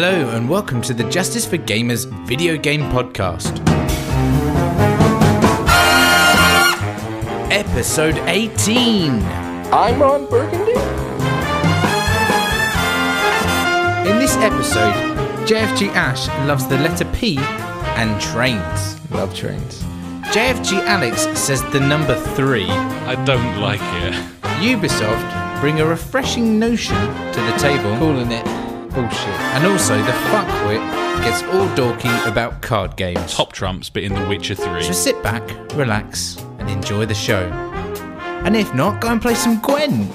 Hello, and welcome to the Justice for Gamers video game podcast. Episode 18. I'm Ron Burgundy. In this episode, JFG Ash loves the letter P and trains. Love trains. JFG Alex says the number 3. I don't like it. Ubisoft bring a refreshing notion to the table. Calling it bullshit. And also, the fuckwit gets all dorky about card games. Top trumps, but in The Witcher 3. So sit back, relax, and enjoy the show. And if not, go and play some Gwent.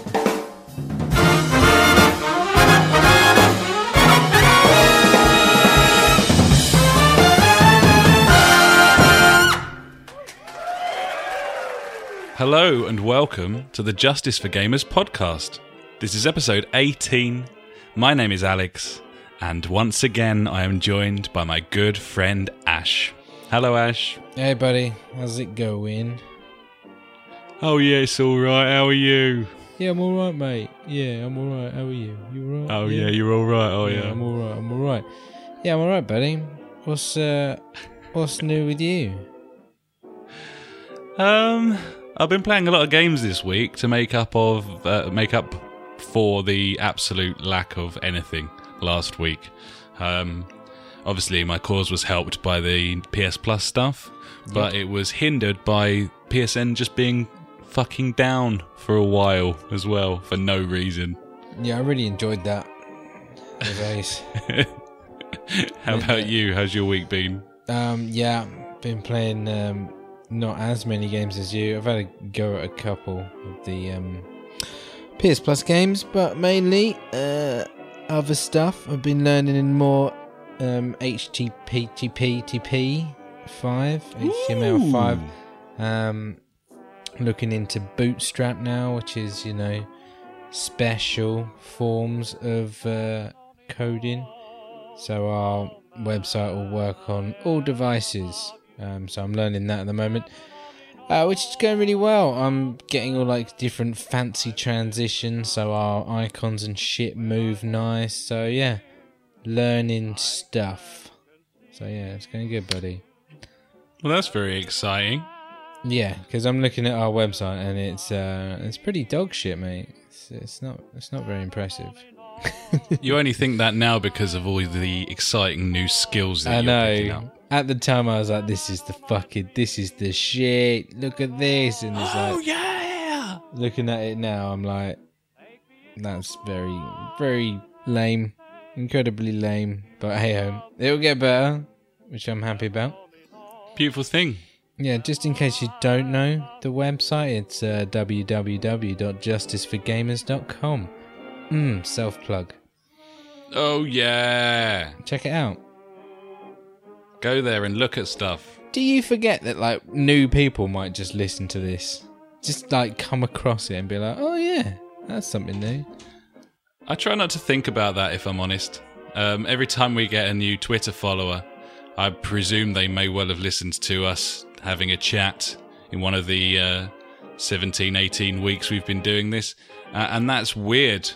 Hello and welcome to the Justice for Gamers podcast. This is episode 18. My name is Alex, and once again I am joined by my good friend Ash. Hello, Ash. Hey, buddy. How's it going? Oh, yeah, it's alright. How are you? Yeah, I'm all right, mate. Yeah, I'm all right. How are you? You all right? Oh, yeah, you're alright. Oh, yeah, yeah. I'm all right. I'm all right. Yeah, I'm all right, buddy. What's uh, what's new with you? Um, I've been playing a lot of games this week to make up of uh, make up for the absolute lack of anything last week. Um, obviously, my cause was helped by the PS Plus stuff, but it was hindered by PSN just being fucking down for a while as well for no reason. Yeah, I really enjoyed that. Always. How about you? How's your week been? Um, yeah, been playing um, not as many games as you. I've had a go at a couple of the um, PS Plus games, but mainly uh, other stuff. I've been learning in more um, HTTP TP TP five, HTML five. Um, looking into Bootstrap now, which is you know special forms of uh, coding. So our website will work on all devices. Um, so I'm learning that at the moment, uh, which is going really well. I'm getting all like different fancy transitions, so our icons and shit move nice. So yeah, learning stuff. So yeah, it's going good, buddy. Well, that's very exciting. Yeah, because I'm looking at our website and it's uh, it's pretty dog shit, mate. It's, it's not it's not very impressive. You only think that now because of all the exciting new skills that I you're picking know. up. At the time, I was like, "This is the fucking, this is the shit. Look at this." And it's like, "Oh yeah! looking at it now, I'm like, "That's very, very lame, incredibly lame." But hey ho, it'll get better, which I'm happy about. Beautiful thing. Yeah, just in case you don't know the website, it's uh, www.justiceforgamers.com. Mm, self plug. Oh yeah. Check it out. Go there and look at stuff. Do you forget that like new people might just listen to this, just like come across it and be like, "Oh yeah, that's something new." I try not to think about that if I'm honest. Um, every time we get a new Twitter follower, I presume they may well have listened to us having a chat in one of the uh, 17, 18 weeks we've been doing this. Uh, and that's weird,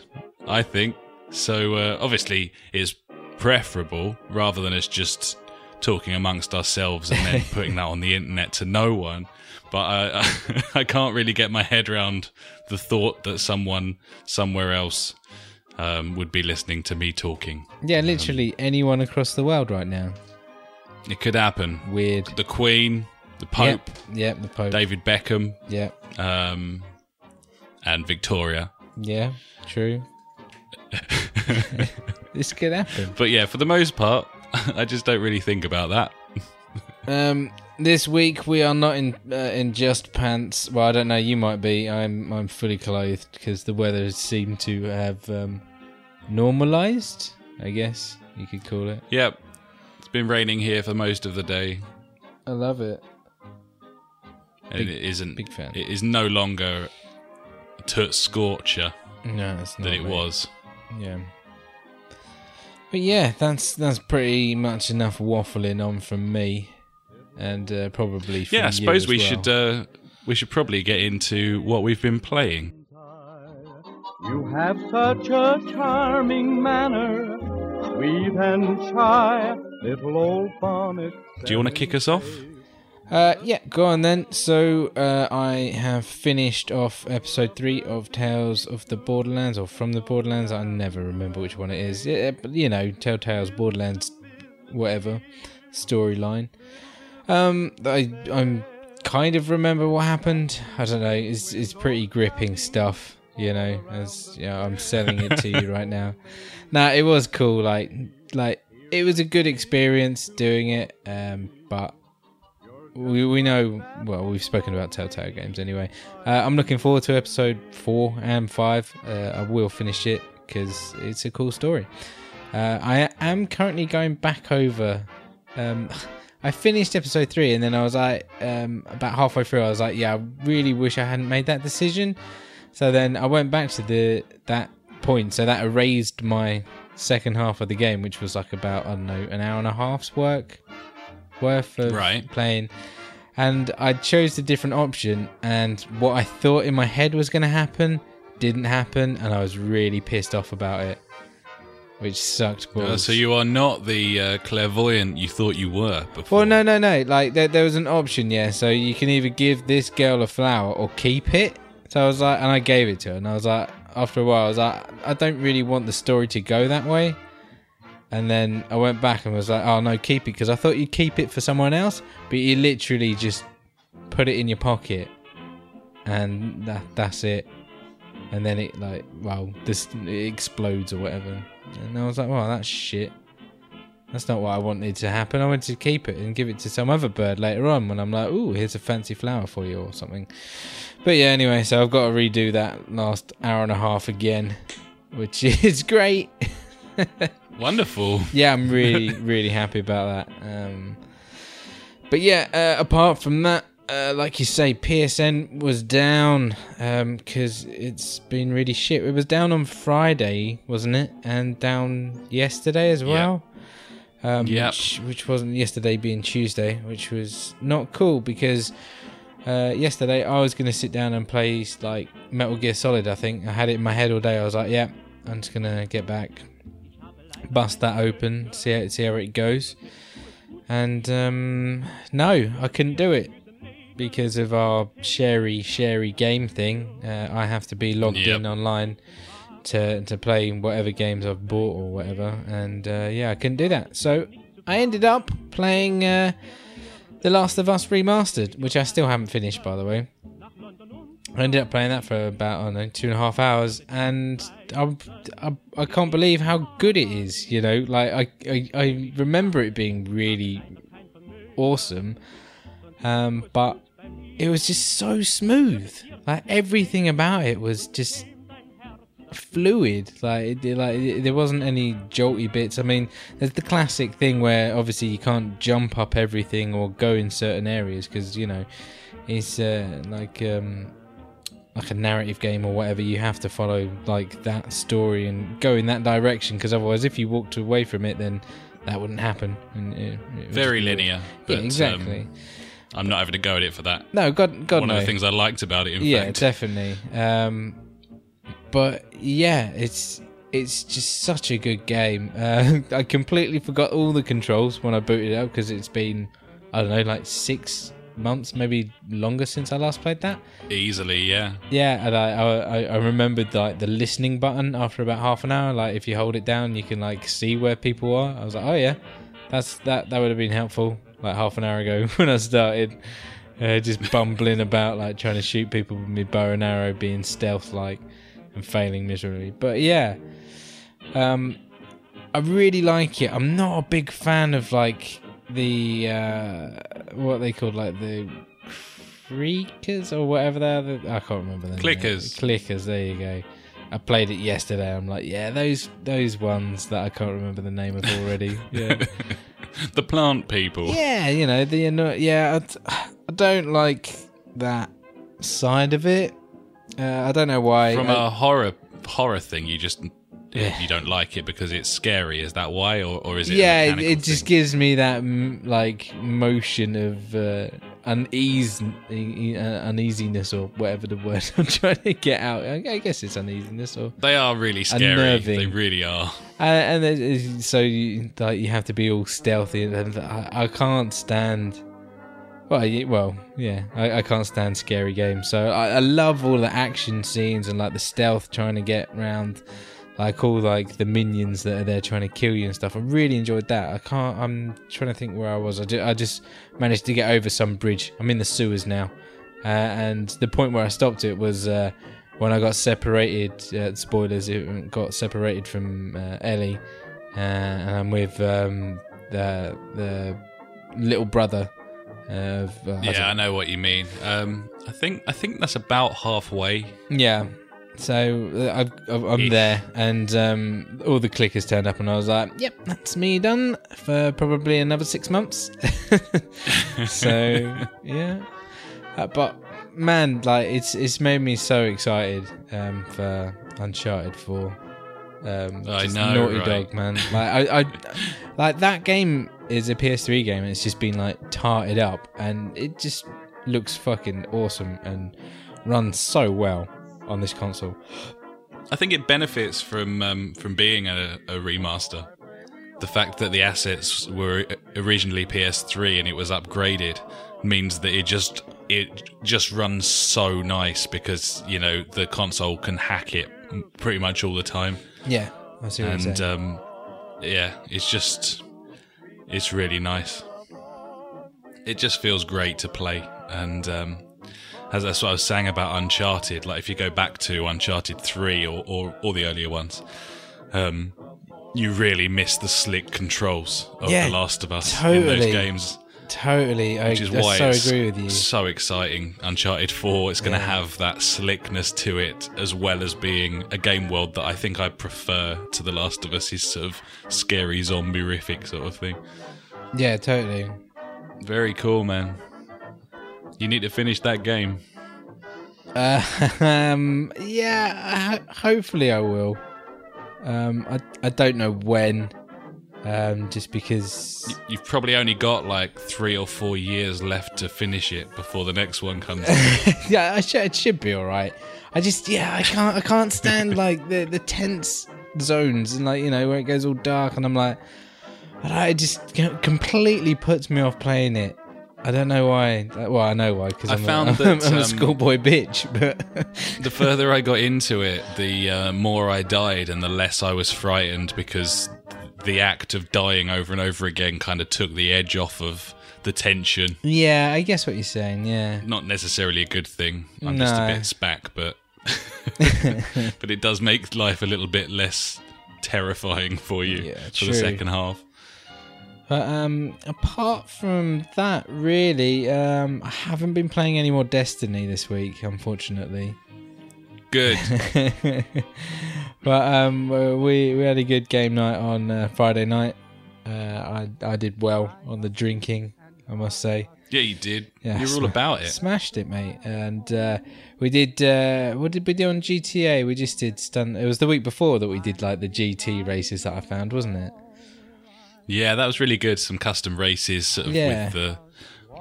I think. So uh, obviously, it's preferable rather than us just talking amongst ourselves and then putting that on the internet to no one. But I, I can't really get my head around the thought that someone somewhere else um, would be listening to me talking. Yeah, literally anyone across the world right now. It could happen. Weird. The Queen, the Pope, Yep, yep the Pope. David Beckham, Yep. um, and Victoria. Yeah. True. this could happen. But yeah, for the most part, I just don't really think about that. Um, this week we are not in uh, in just pants. Well, I don't know. You might be. I'm I'm fully clothed because the weather has seemed to have um, normalized. I guess you could call it. Yep, it's been raining here for most of the day, I love it. and Big- it isn't. big fan. It is no longer a toot scorcher No, it's not. that it mate. was. Yeah. But yeah, that's that's pretty much enough waffling on from me, and uh, probably from Yeah, I you suppose as we well. should uh, we should probably get into what we've been playing. You have such a charming manner. Sweet and shy, little old bonnet. Do you want to kick us off? Uh, yeah, go on then. So uh, I have finished off episode three of Tales of the Borderlands, or from the Borderlands. I never remember which one it is. Yeah, but you know, Telltale's Borderlands, whatever storyline. Um, I I'm kind of remember what happened. I don't know. It's it's pretty gripping stuff. You know, as yeah, you know, I'm selling it to you right now. Nah, it was cool. Like like it was a good experience doing it. Um, but we we know well we've spoken about Telltale games anyway. Uh, I'm looking forward to episode four and five. Uh, I will finish it because it's a cool story. Uh, I am currently going back over. Um, I finished episode three and then I was like, um, about halfway through, I was like, yeah, I really wish I hadn't made that decision. So then I went back to the that point. So that erased my second half of the game, which was like about I don't know an hour and a half's work worth of Right. playing. And I chose a different option, and what I thought in my head was going to happen didn't happen, and I was really pissed off about it, which sucked balls. Uh, so you are not the uh, clairvoyant you thought you were before. Well, no, no, no. Like there, there was an option, yeah. So you can either give this girl a flower or keep it. So I was like, and I gave it to her, and I was like, after a while, I was like, I don't really want the story to go that way. And then I went back and was like, oh no, keep it because I thought you'd keep it for someone else, but you literally just put it in your pocket, and that that's it. And then it like, well, this it explodes or whatever. And I was like, well, that's shit. That's not what I wanted to happen. I wanted to keep it and give it to some other bird later on when I'm like, ooh, here's a fancy flower for you or something. But yeah, anyway, so I've got to redo that last hour and a half again, which is great. Wonderful. yeah, I'm really, really happy about that. Um, but yeah, uh, apart from that, uh, like you say, PSN was down because it's been really shit. It was down on Friday, wasn't it? And down yesterday as well. Um, Yep. which, which wasn't yesterday being Tuesday, which was not cool because uh, yesterday I was going to sit down and play like Metal Gear Solid. I think I had it in my head all day. I was like, yeah, I'm just gonna get back, bust that open, see how, see how it goes. And um, no, I couldn't do it because of our sherry sherry game thing. Uh, I have to be logged Yep. in online to to play whatever games I've bought or whatever. And uh, yeah, I couldn't do that. So I ended up playing uh, The Last of Us Remastered, which I still haven't finished, by the way. I ended up playing that for about I don't know two and a half hours, and I, I, I can't believe how good it is. You know, like I, I, I remember it being really awesome, um, but it was just so smooth. Like everything about it was just fluid. Like, it, like it, there wasn't any jolty bits. I mean, there's the classic thing where obviously you can't jump up everything or go in certain areas because you know it's uh, like um, like a narrative game or whatever. You have to follow like that story and go in that direction because otherwise, if you walked away from it, then that wouldn't happen. And it, it Very linear. Yeah, But, exactly. Um, I'm not having to go at it for that. no, God, God, One no. of the things I liked about it, in yeah, fact. definitely. Um, but yeah, it's it's just such a good game. Uh, I completely forgot all the controls when I booted it up because it's been I don't know like six months, maybe longer since I last played that. Easily, yeah. Yeah, and I I, I remembered like the listening button after about half an hour. Like if you hold it down, you can like see where people are. I was like, oh yeah, that's that that would have been helpful. Like half an hour ago when I started, uh, just bumbling about like trying to shoot people with my bow and arrow, being stealth like and failing miserably. But yeah, um, I really like it. I'm not a big fan of like the uh, what they called like the freakers or whatever they are. The- I can't remember them. Clickers. Clickers. There you go. I played it yesterday. I'm like, yeah, those those ones that I can't remember the name of already. Yeah, the plant people. yeah, you know the anno- yeah. I, I don't like that side of it. Uh, I don't know why. From I- a horror horror thing, you just Yeah. you don't like it because it's scary. Is that why, or, or is it? yeah, it, it just gives me that like motion of uh, unease, uh, uneasiness or whatever the word I'm trying to get out. I guess it's uneasiness or They are really scary. Unnerving. They really are. uh, and uh, so you like you have to be all stealthy, and I, I can't stand. Well, well, yeah, I, I can't stand scary games. So I, I love all the action scenes and like the stealth trying to get around, like all like the minions that are there trying to kill you and stuff. I really enjoyed that. I can't. I'm trying to think where I was. I, ju- I just managed to get over some bridge. I'm in the sewers now, uh, and the point where I stopped it was. Uh, when I got separated, uh, spoilers, it got separated from uh, Ellie, uh, and I'm with um, the the little brother of. Uh, I Yeah, I don't- know what you mean. Um, I think I think that's about halfway. yeah. So uh, I've, I'm there, and um, all the clickers turned up, and I was like, "Yep, that's me done for probably another six months." so yeah, uh, but man, like it's it's made me so excited um, for Uncharted Four. Um, I just know, Naughty right? Dog, man. Like I, I, like that game is a PS3 game, and it's just been like tarted up, and it just looks fucking awesome and runs so well on this console. I think it benefits from um, from being a, a remaster. The fact that the assets were originally PS3 and it was upgraded means that it just it just runs so nice because you know the console can hack it pretty much all the time. Yeah, I see what you're and saying. um, yeah, it's just it's really nice. It just feels great to play, and um, as that's what I was saying about Uncharted. Like if you go back to Uncharted three or or, or the earlier ones, um, you really miss the slick controls of Yeah, The Last of Us in totally. those games. totally, I, Which is I why so it's agree with you. so exciting. Uncharted 4, it's going to Yeah. have that slickness to it, as well as being a game world that I think I prefer to The Last of Us, is sort of scary, zombie-rific sort of thing. Yeah, totally. Very cool, man. You need to finish that game. Uh, um, yeah, hopefully I will. Um, I I don't know when. Um, just because. You've probably only got like three or four years left to finish it before the next one comes. yeah, I should, it should be all right. I just yeah, I can't I can't stand like the the tense zones and like you know where it goes all dark and I'm like, I it just completely puts me off playing it. I don't know why. Well, I know why because I I'm, found a, that, I'm a um, schoolboy bitch. But the further I got into it, the uh, more I died and the less I was frightened because the act of dying over and over again kind of took the edge off of the tension. yeah, I guess what you're saying. Yeah, Not necessarily a good thing. I'm just a bit spack, but but it does make life a little bit less terrifying for you Yeah, for true. the second half. But um, apart from that, really, um, I haven't been playing any more Destiny this week, unfortunately. Good. but um, we we had a good game night on uh, Friday night. Uh, I I did well on the drinking, I must say. Yeah, you did. Yeah, You're all about it. Smashed it, mate. And uh, we did. Uh, what did we do on GTA? We just did stunt. It was the week before that we did like the GT races that I found, wasn't it? Yeah, that was really good. Some custom races sort of Yeah. with the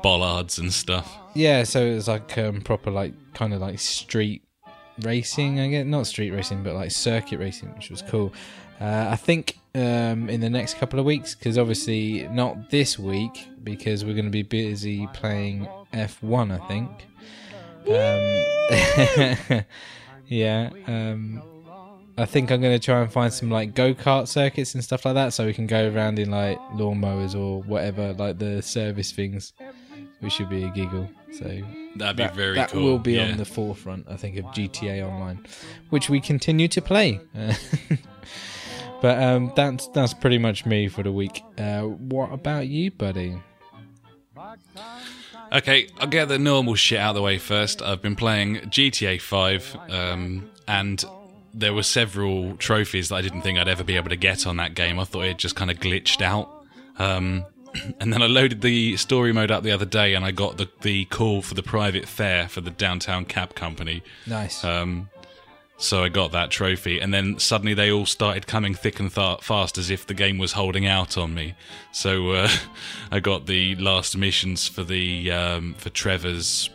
bollards and stuff. Yeah, so it was like um, proper, like kind of like street racing. I guess not street racing, but like circuit racing, which was cool. Uh, I think um, in the next couple of weeks, because obviously not this week, because we're going to be busy playing F1. I think. Um, yeah. Um, I think I'm going to try and find some like go kart circuits and stuff like that, so we can go around in like lawnmowers or whatever, like the service things, which should be a giggle. So That'd be that, very that cool. will be yeah. on the forefront, I think, of GTA Online, which we continue to play. But um, that's that's pretty much me for the week. Uh, what about you, buddy? Okay, I'll get the normal shit out of the way first. I've been playing GTA 5, um, and there were several trophies that I didn't think I'd ever be able to get on that game. I thought it just kind of glitched out. Um, and then I loaded the story mode up the other day, and I got the, the call for the private fare for the downtown cab company. Nice. Um, So I got that trophy, and then suddenly they all started coming thick and th- fast, as if the game was holding out on me. So uh, I got the last missions for the um, for Trevor's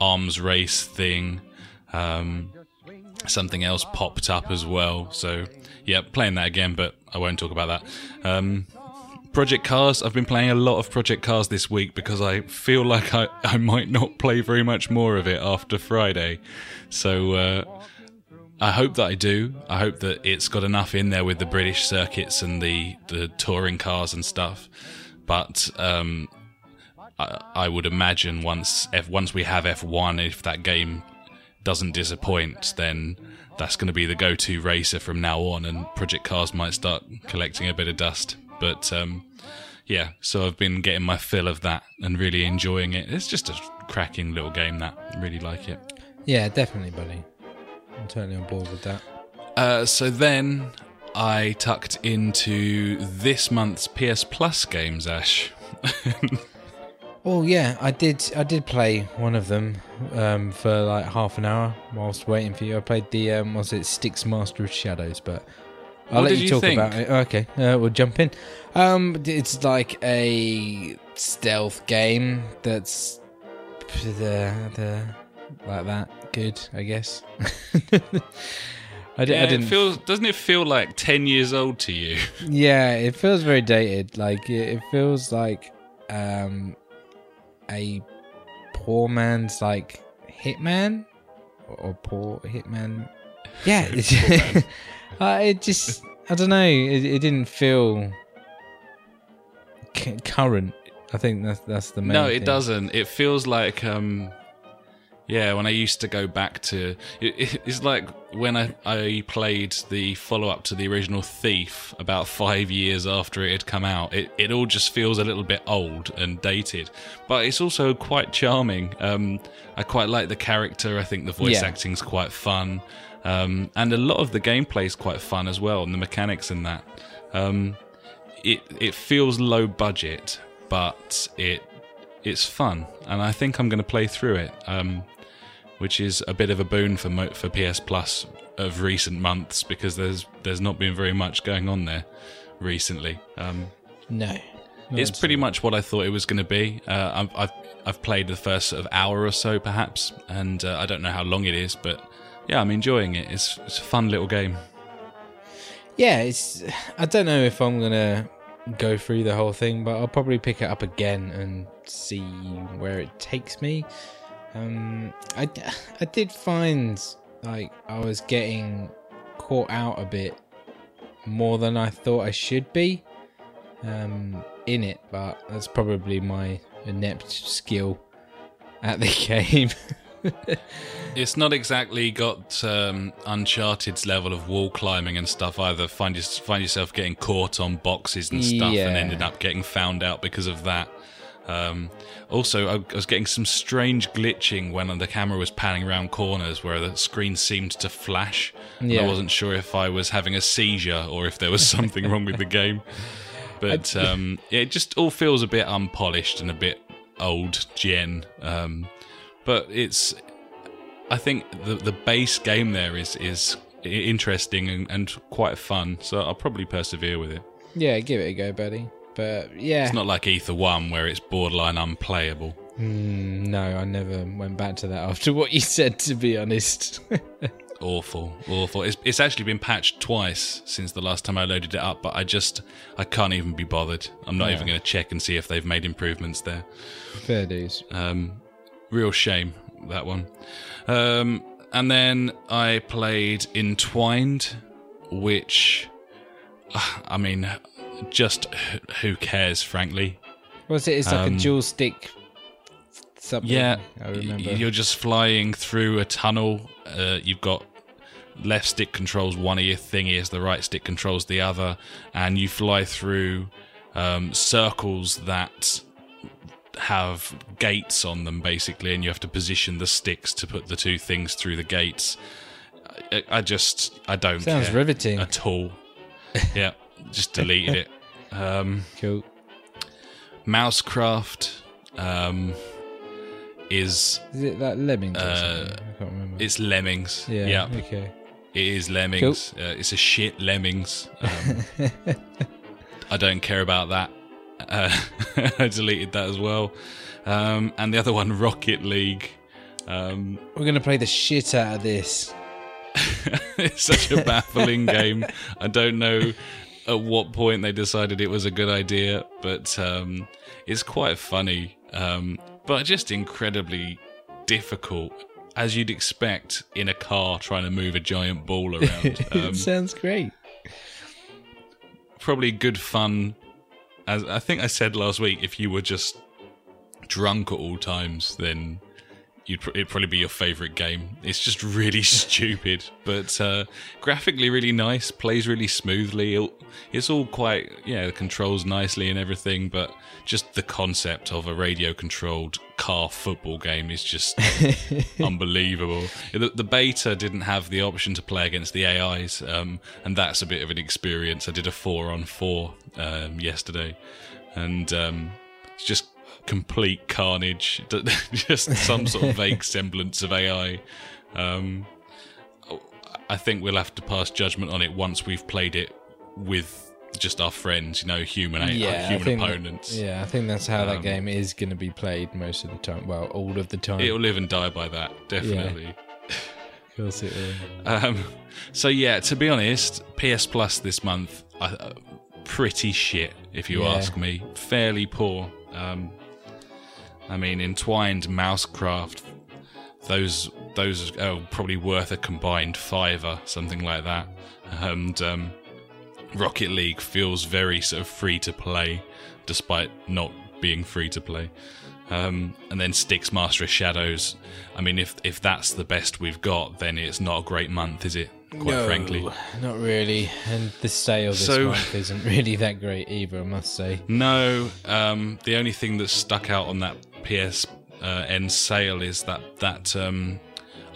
arms race thing. Um, something else popped up as well. So yeah, playing that again, but I won't talk about that. Um, Project Cars. I've been playing a lot of Project Cars this week because I feel like I, I might not play very much more of it after Friday. So uh, I hope that I do. I hope that it's got enough in there with the British circuits and the, the touring cars and stuff. But um, I, I would imagine once F, once we have F1, if that game doesn't disappoint, then that's going to be the go-to racer from now on, and Project Cars might start collecting a bit of dust. But um, yeah, so I've been getting my fill of that and really enjoying it. It's just a cracking little game that I really like it. Yeah, definitely, buddy. I'm totally on board with that. Uh, so then I tucked into this month's PS Plus games, Ash. Oh yeah, I did. I did play one of them um, for like half an hour whilst waiting for you. I played the um, was it Styx Master of Shadows, but I'll What let you talk about it. Okay, uh, we'll jump in. Um, it's like a stealth game that's the the like that. Good, I guess. I, di- Yeah, I didn't. it feels doesn't it feel like ten years old to you? Yeah, it feels very dated. Like it, it feels like um a poor man's like hitman or, or poor hitman. Yeah, it's, uh, it just I don't know. It, it didn't feel c- current. I think that's that's the main. No, it thing. doesn't. It feels like um yeah, when I used to go back to it, it- it's like when I I played the follow up to the original Thief about 5 years after it had come out. It it all just feels a little bit old and dated, but it's also quite charming. Um I quite like the character. I think the voice Yeah. acting's quite fun. Um, and a lot of the gameplay is quite fun as well, and the mechanics in that. Um, it it feels low budget, but it it's fun, and I think I'm going to play through it, um, which is a bit of a boon for mo- for PS Plus of recent months because there's there's not been very much going on there recently. Um, No, it's pretty much what I thought it was going to be. Uh, I've, I've I've played the first sort of hour or so, perhaps, and uh, I don't know how long it is, but yeah, I'm enjoying it. It's it's a fun little game. Yeah, it's. I don't know if I'm gonna go through the whole thing, but I'll probably pick it up again and see where it takes me. Um, I I did find like I was getting caught out a bit more than I thought I should be um, in it, but that's probably my inept skill at the game. It's not exactly got um, Uncharted's level of wall climbing and stuff either. Find your, find yourself getting caught on boxes and stuff, Yeah. and ended up getting found out because of that. Um, also, I, was getting some strange glitching when the camera was panning around corners, where the screen seemed to flash. Yeah. I wasn't sure if I was having a seizure or if there was something wrong with the game. But um, yeah, it just all feels a bit unpolished and a bit old gen. Um, but it's I think the the base game there is is interesting and, and quite fun. So I'll probably persevere with it. yeah, give it a go, buddy. But yeah, It's not like Ether One where it's borderline unplayable. Mm, no, I never went back to that after what you said. To be honest, Awful, awful. It's it's actually been patched twice since the last time I loaded it up, but I just I can't even be bothered. I'm not Yeah. even going to check and see if they've made improvements there. fair dues. Um, real shame that one. Um, and then I played Entwined, which I mean, just who cares, frankly. Was it? It's like Um, a dual stick. Something. Yeah, I remember. you're just flying through a tunnel. Uh, you've got left stick controls one of your thingies, the right stick controls the other, and you fly through um, circles that have gates on them, basically, and you have to position the sticks to put the two things through the gates. I, I just, I don't Sounds riveting. at all. yeah, just deleted it. Um, Cool. Mousecraft um, is Is it like Lemmings Uh? I can't remember. it's Lemmings. yeah. yeah. Okay. It is Lemmings. Uh, it's a shit Lemmings. Um, I don't care about that. Uh, I deleted that as well. Um, and the other one, Rocket League. Um, We're gonna play the shit out of this. it's such a baffling game. I don't know at what point they decided it was a good idea, but um, it's quite funny, um, but just incredibly difficult, as you'd expect in a car trying to move a giant ball around. Um, it sounds great. probably good fun. As I think I said last week, if you were just drunk at all times, then you'd pr- it'd probably be your favorite game. It's just really stupid, but uh, graphically really nice. Plays really smoothly. It's all quite yeah, controls nicely and everything. But just the concept of a radio-controlled car football game is just unbelievable. The, the beta didn't have the option to play against the AIs, um, and that's a bit of an experience. I did a four-on-four um, yesterday, and um, it's just complete carnage. just some sort of vague semblance of AI. Um, I think we'll have to pass judgment on it once we've played it with just our friends, you know, human yeah, human think opponents. yeah, I think that's how that Um, game is going to be played most of the time. Well, all of the time. It'll live and die by that, definitely. of course it will. Um, so yeah, to be honest, PS Plus this month, uh, pretty shit if you Yeah. ask me. Fairly poor. Um, I mean, entwined Mousecraft, those those are probably worth a combined fiver, something like that. And um, Rocket League feels very sort of free to play, despite not being free to play. Um, and then Styx Master of Shadows. I mean, if if that's the best we've got, then it's not a great month, is it? Quite no, frankly, not really. And the sale this So- month isn't really that great either. I must say. no. Um, the only thing that stuck out on that PS uh, sale is that that um,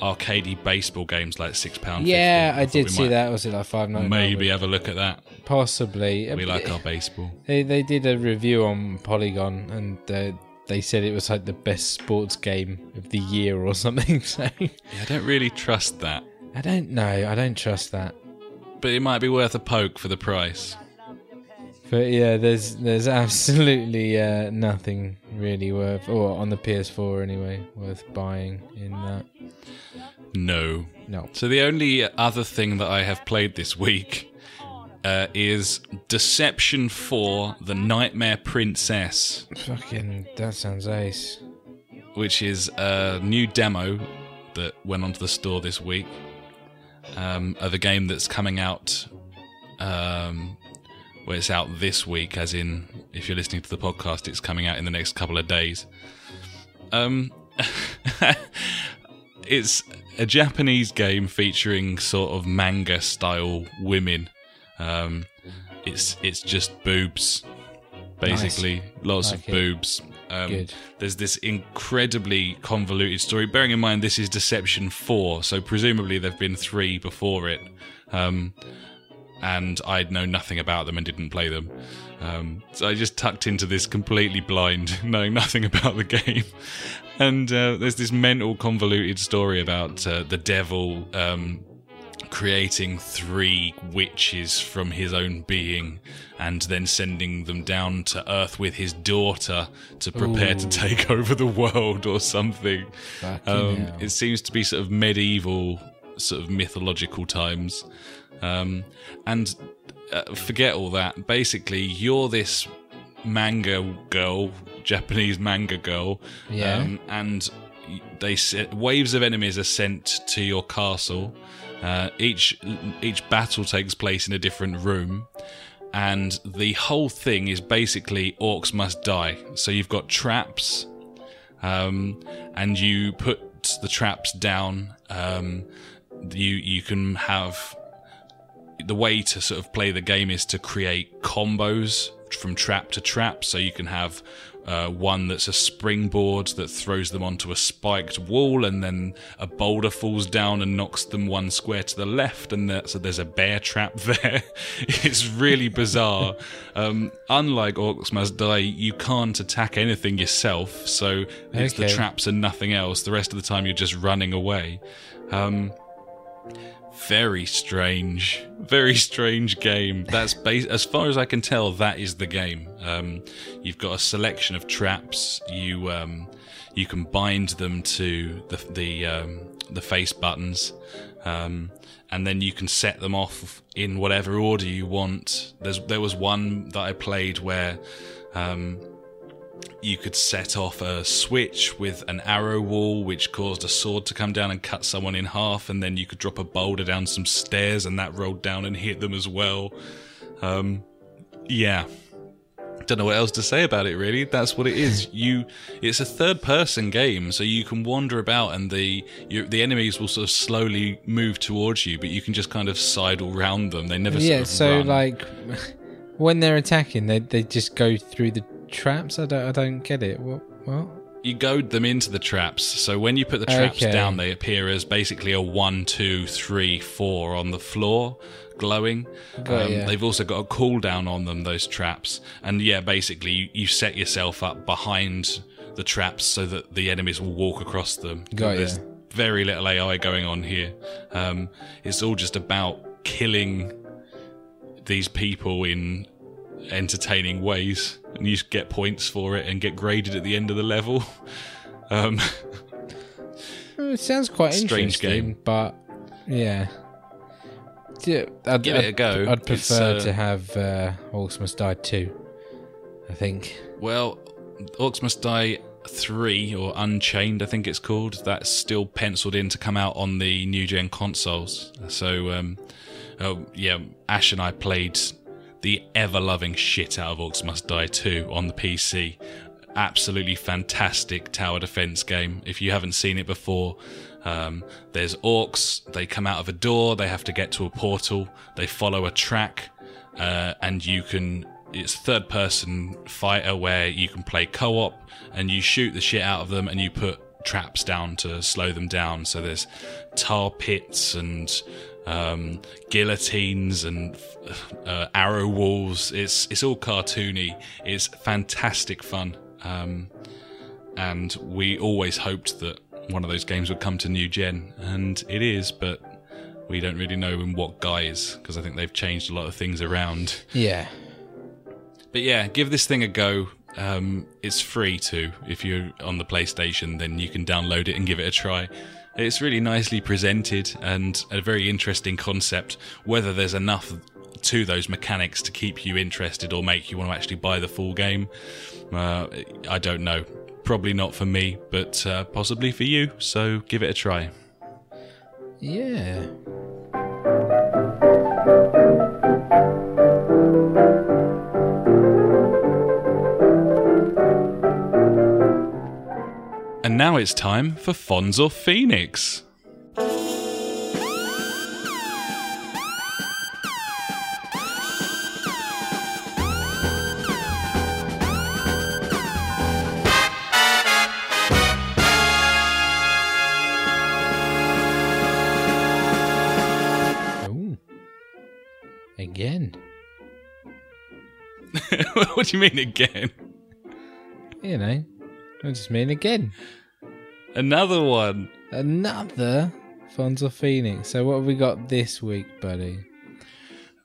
arcadey baseball games like six pound. Yeah, I did see that. Was it like five ninety? Maybe have a look at that. possibly. We like our baseball. They they did a review on Polygon and uh, they said it was like the best sports game of the year or something. So Yeah, I don't really trust that, I don't know. I don't trust that. but it might be worth a poke for the price. But yeah, there's there's absolutely uh, nothing really worth, or on the PS4 anyway, worth buying in that. No. No. So the only other thing that I have played this week uh, is Deception 4: The Nightmare Princess, Fucking, that sounds ace. which is a new demo that went onto the store this week um, of a game that's coming out. Um, well, it's out this week, as in, if you're listening to the podcast, it's coming out in the next couple of days. Um, it's a Japanese game featuring sort of manga style women. Um, it's it's just boobs, basically, lots of it. boobs. Um, Good. There's this incredibly convoluted story. Bearing in mind this is Deception Four, so presumably there've been three before it. Um, and I'd know nothing about them and didn't play them. Um, so I just tucked into this completely blind, knowing nothing about the game. And uh, there's this mental, convoluted story about uh, the devil um, creating three witches from his own being and then sending them down to Earth with his daughter to prepare to take over the world or something. Um, it seems to be sort of medieval, sort of mythological times. Um, and uh, forget all that. Basically, you're this manga girl, Japanese manga girl, Yeah. um, and they waves of enemies are sent to your castle. Uh, each each battle takes place in a different room, and the whole thing is basically orcs must die. So you've got traps, um, and you put the traps down. Um, you you can have the way to sort of play the game is to create combos from trap to trap. So you can have uh, one that's a springboard that throws them onto a spiked wall, and then a boulder falls down and knocks them one square to the left, and there, so there's a bear trap there. it's really bizarre. Um, unlike Orcs Must Die, you can't attack anything yourself, so it's the traps and nothing else. The rest of the time, you're just running away. Um, very strange, very strange game. That's bas- as far as I can tell, that is the game. Um, you've got a selection of traps. You um, you can bind them to the the um, the face buttons, um, and then you can set them off in whatever order you want. There's there was one that I played where. Um, you could set off a switch with an arrow wall, which caused a sword to come down and cut someone in half, and then you could drop a boulder down some stairs, and that rolled down and hit them as well. Um, yeah, don't know what else to say about it. Really, that's what it is. You, it's a third-person game, so you can wander about, and the you, the enemies will sort of slowly move towards you, but you can just kind of sidle round them. They never. yeah, sort of so run. like when they're attacking, they they just go through the traps. I don't I don't get it. What what? you goad them into the traps. So when you put the traps Okay. down, they appear as basically a one, two, three, four on the floor, glowing. Got um, ya. They've also got a cooldown on them, those traps. And yeah, basically, you, you set yourself up behind the traps so that the enemies will walk across them. Got There's ya. very little AI going on here. Um, it's all just about killing these people in entertaining ways, and you get points for it and get graded at the end of the level. Um, It sounds quite Strange interesting, game. but yeah. Yeah, I'd, Give it I'd, a go. I'd prefer uh, to have uh, Orcs Must Die 2. I think. well, Orcs Must Die 3, or Unchained, I think it's called, that's still penciled in to come out on the new gen consoles. So, um, oh, yeah, Ash and I played the ever loving shit out of Orcs Must Die 2 on the PC. Absolutely fantastic tower defense game. If you haven't seen it before, um, there's orcs. They come out of a door. They have to get to a portal. They follow a track, uh, and you can. It's third person fighter where you can play co op, and you shoot the shit out of them, and you put traps down to slow them down. So there's tar pits and um, guillotines and uh, arrow walls. It's it's all cartoony. It's fantastic fun. Um, and we always hoped that one of those games would come to new gen, and it is, but we don't really know in what guise because I think they've changed a lot of things around. Yeah. But yeah, give this thing a go. Um, it's free too. If you're on the PlayStation, then you can download it and give it a try. It's really nicely presented and a very interesting concept. Whether there's enough to those mechanics to keep you interested or make you want to actually buy the full game, uh, I don't know. Probably not for me, but uh, possibly for you. So give it a try. Yeah. And now it's time for Fonz or Phoenix. Again. what do you mean again? You know. I just mean again. Another one. Another Fonz or Phoenix. So what have we got this week, buddy?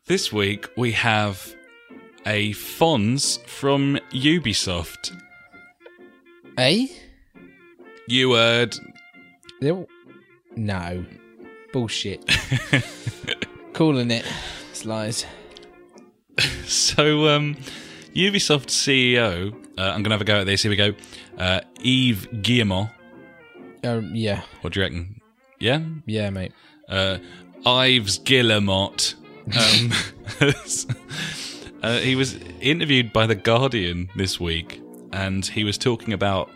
This week we have a Fonz from Ubisoft. Eh? You heard. No. Bullshit. Calling it. It's lies. So, um, Ubisoft CEO, uh, I'm going to have a go at this. Here we go. Uh, Yves Guillemot. Um, yeah. What do you reckon? Yeah? Yeah, mate. uh, Yves Guillemot. Um, uh, he was interviewed by The Guardian this week, and he was talking about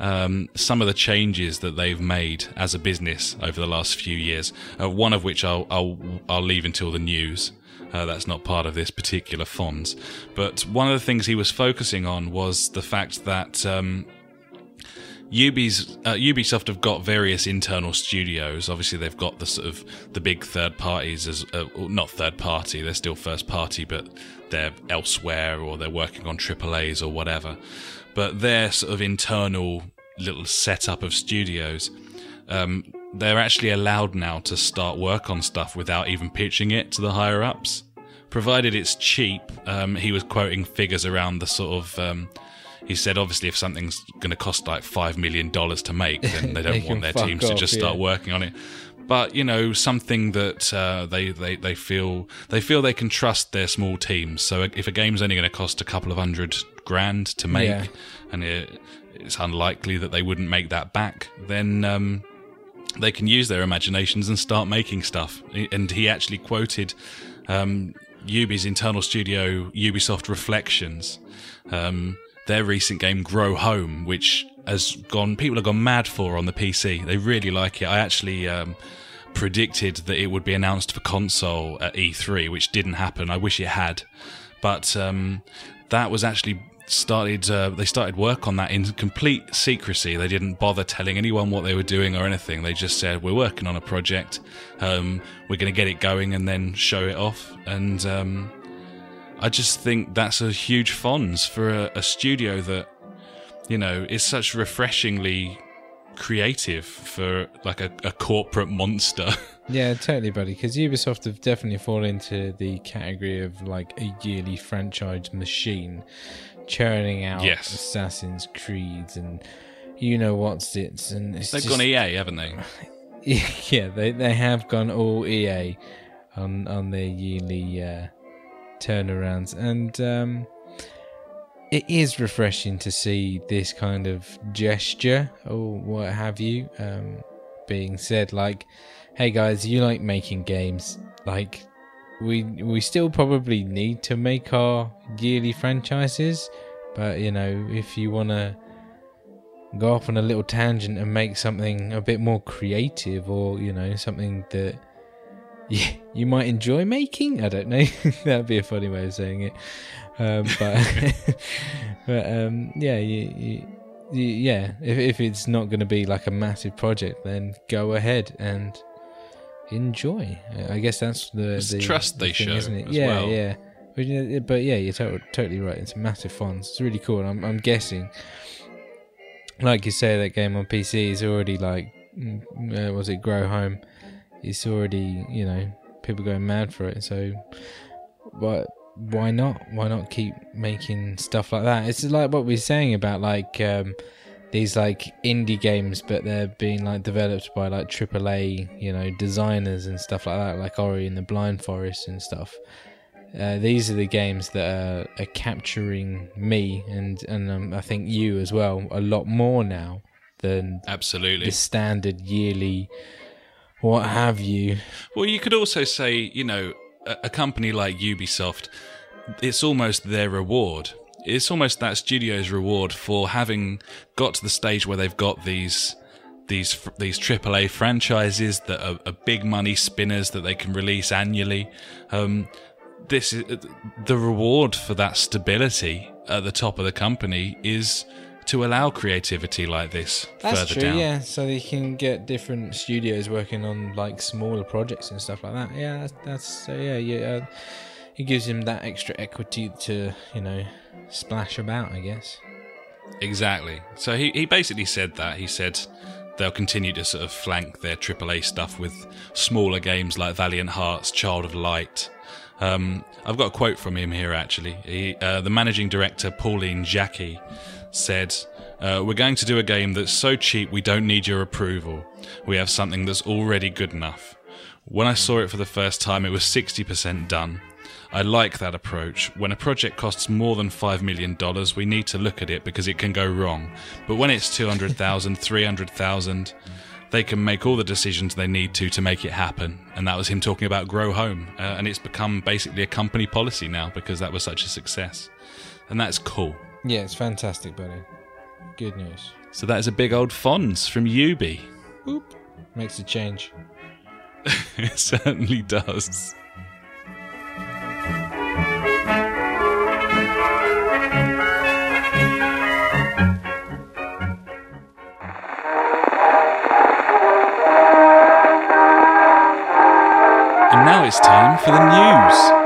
um, some of the changes that they've made as a business over the last few years. Uh, one of which I'll I'll I'll leave until the news. Uh, that's not part of this particular Fonz. But one of the things he was focusing on was the fact that um, Ubi's, uh, Ubisoft have got various internal studios. Obviously, they've got the sort of the big third parties as uh, not third party. They're still first party, but they're elsewhere or they're working on AAA's or whatever. But their sort of internal little setup of studios, um, they're actually allowed now to start work on stuff without even pitching it to the higher ups, provided it's cheap. Um, he was quoting figures around the sort of. Um, he said, obviously, if something's going to cost like five million dollars to make, then they They don't can want their teams to just start yeah. working on it. But you know, something that uh, they, they they feel they feel they can trust their small teams. So if a game's only going to cost a couple of hundred grand to make, Yeah. and it, it's unlikely that they wouldn't make that back, then um, they can use their imaginations and start making stuff. And he actually quoted um, Ubi's internal studio, Ubisoft Reflections, um, their recent game Grow Home, which has gone people have gone mad for on the PC. They really like it. I actually um, predicted that it would be announced for console at E3, which didn't happen. I wish it had, but um, that was actually started. Uh, they started work on that in complete secrecy. They didn't bother telling anyone what they were doing or anything. They just said, "We're working on a project. Um, we're going to get it going and then show it off." And um, I just think that's a huge fonz for a, a studio that, you know, is such refreshingly creative for like a, a corporate monster. Yeah, totally, buddy. Because Ubisoft have definitely fallen into the category of like a yearly franchise machine, churning out Yes. Assassin's Creeds and you know what's it's and it's They've just- gone EA, haven't they? yeah, they they have gone all EA on on their yearly uh, turnarounds, and um, it is refreshing to see this kind of gesture or what have you um, being said. Like, hey guys, you like making games? Like, we we still probably need to make our yearly franchises, but you know, if you wanna go off on a little tangent and make something a bit more creative or you know something that yeah, you might enjoy making i don't know that'd be a funny way of saying it. Um, but but um, yeah you, you, you, yeah if, if it's not going to be like a massive project then go ahead and enjoy. I guess that's the, It's the trust the they thing, show isn't it? as yeah well. yeah. But, but yeah you're to- totally right. It's a massive Fonz it's really cool. And I'm, I'm guessing like you say, that game on PC is already like, mm, uh, was it Grow Home? It's already, you know, people going mad for it. So, but why not? Why not keep making stuff like that? It's like what we are saying about like um, these like indie games, but they're being like developed by like AAA, you know, designers and stuff like that, like Ori and the Blind Forest and stuff. Uh, these are the games that are, are capturing me and and um, I think you as well a lot more now than Absolutely. the standard yearly what have you. Well, you could also say, you know, a, a company like Ubisoft, it's almost their reward. It's almost that studio's reward for having got to the stage where they've got these these these AAA franchises that are, are big money spinners that they can release annually. Um, this is the reward for that stability at the top of the company is to allow creativity like this That's further true, down. yeah. So you can get different studios working on like smaller projects and stuff like that. Yeah, that's, that's so yeah, yeah. Uh, it gives him that extra equity to you know splash about, I guess. Exactly. So he, he basically said that. He said they'll continue to sort of flank their AAA stuff with smaller games like Valiant Hearts, Child of Light. Um, I've got a quote from him here actually. He, uh, the managing director, Pauline Jacquey, said, uh, We're going to do a game that's so cheap we don't need your approval. We have something that's already good enough. When I saw it for the first time, it was 60% done. I like that approach. When a project costs more than $5 million, we need to look at it because it can go wrong. But when it's 200,000, 300,000, they can make all the decisions they need to to make it happen. And that was him talking about Grow Home. Uh, and it's become basically a company policy now because that was such a success. And that's cool. Yeah, it's fantastic, buddy. Good news. So that is a big old Fonz from Ubi. Oop. Makes a change. it certainly does. And now it's time for the news.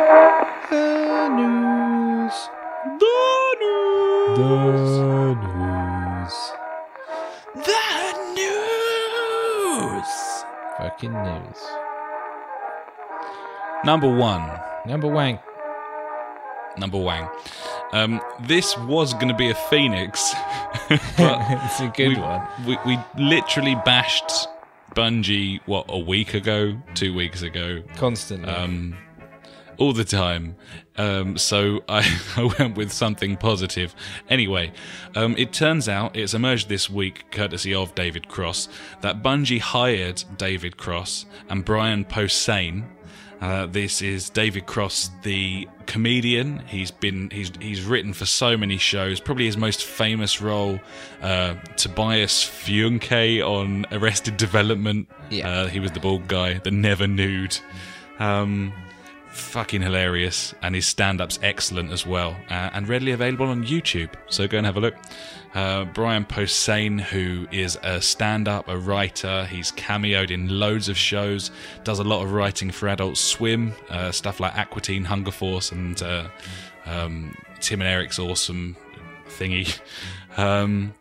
Number one. Number Wang. Number Wang. Um, this was going to be a Phoenix, but it's a good we, one. We, we literally bashed Bungie, what, a week ago? Two weeks ago? Constantly. um, all the time. Um, so I, I went with something positive. Anyway, um, it turns out it's emerged this week, courtesy of David Cross, that Bungie hired David Cross and Brian Posehn. Uh, this is David Cross, the comedian. He's been he's he's written for so many shows. Probably his most famous role, uh, Tobias Funke on Arrested Development. Yeah. Uh, he was the bald guy, the never nude. Um, fucking hilarious, and his stand-up's excellent as well, uh, and readily available on YouTube. So go and have a look. Uh, Brian Posehn, who is a stand-up, a writer, he's cameoed in loads of shows, does a lot of writing for Adult Swim, uh, stuff like Aqua Teen, Hunger Force, and uh, um, Tim and Eric's awesome thingy. Um,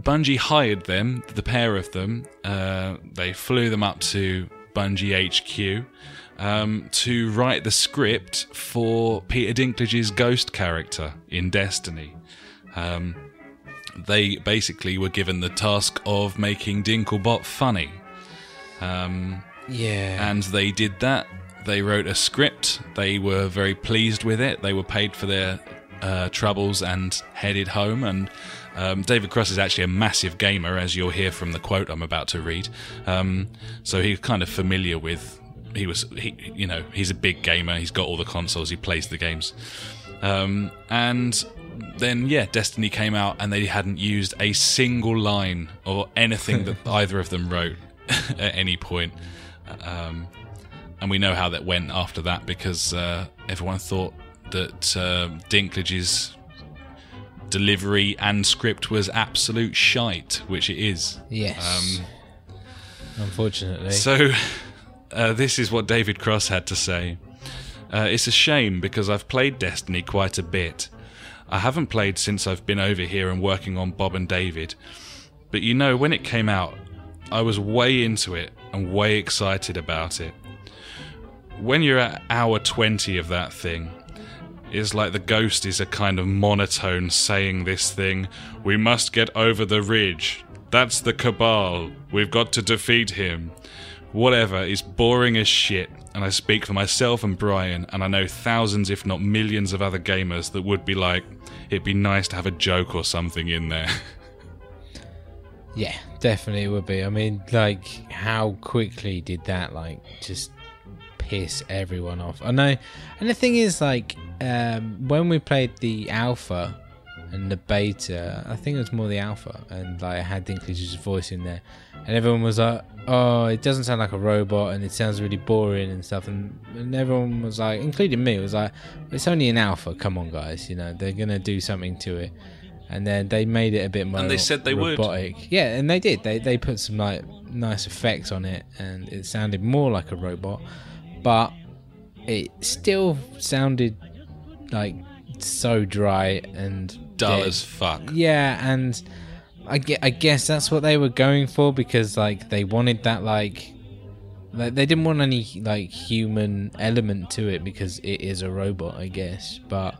Bungie hired them, the pair of them. Uh, they flew them up to Bungie HQ um, to write the script for Peter Dinklage's ghost character in Destiny. Um, they basically were given the task of making Dinklebot funny. Um, yeah. and they did that. They wrote a script. They were very pleased with it. They were paid for their uh, troubles and headed home. And um, David Cross is actually a massive gamer, as you'll hear from the quote I'm about to read. Um, so he's kind of familiar with. He was, he, you know, he's a big gamer. He's got all the consoles. He plays the games. Um, and then, yeah, Destiny came out, and they hadn't used a single line or anything that either of them wrote at any point. Um, and we know how that went after that because uh, everyone thought that uh, Dinklage's delivery and script was absolute shite, which it is. yes. Um, Unfortunately. So, uh, this is what David Cross had to say. Uh, it's a shame because I've played Destiny quite a bit. I haven't played since I've been over here and working on Bob and David. But you know, when it came out, I was way into it and way excited about it. When you're at hour 20 of that thing, it's like the ghost is a kind of monotone saying this thing We must get over the ridge. That's the Cabal. We've got to defeat him. Whatever, is boring as shit, and I speak for myself and Brian, and I know thousands, if not millions, of other gamers that would be like, it'd be nice to have a joke or something in there. Yeah, definitely it would be. I mean, like, how quickly did that, like, just piss everyone off? I know. And the thing is, like, um, when we played the alpha and the beta, I think it was more the alpha, and, like, I had Dinklage's voice in there. And everyone was like, oh, it doesn't sound like a robot, and it sounds really boring and stuff. And, and everyone was like, including me, was like, it's only an alpha. Come on, guys. You know, they're to do something to it and then they made it a bit more And they said they would. robotic. Yeah, and they did. They they put some like nice effects on it, and it sounded more like a robot, but it still sounded like so dry and Dull dead. as fuck. Yeah, and I guess, I guess that's what they were going for because like they wanted that like like they didn't want any like human element to it because it is a robot, I guess. But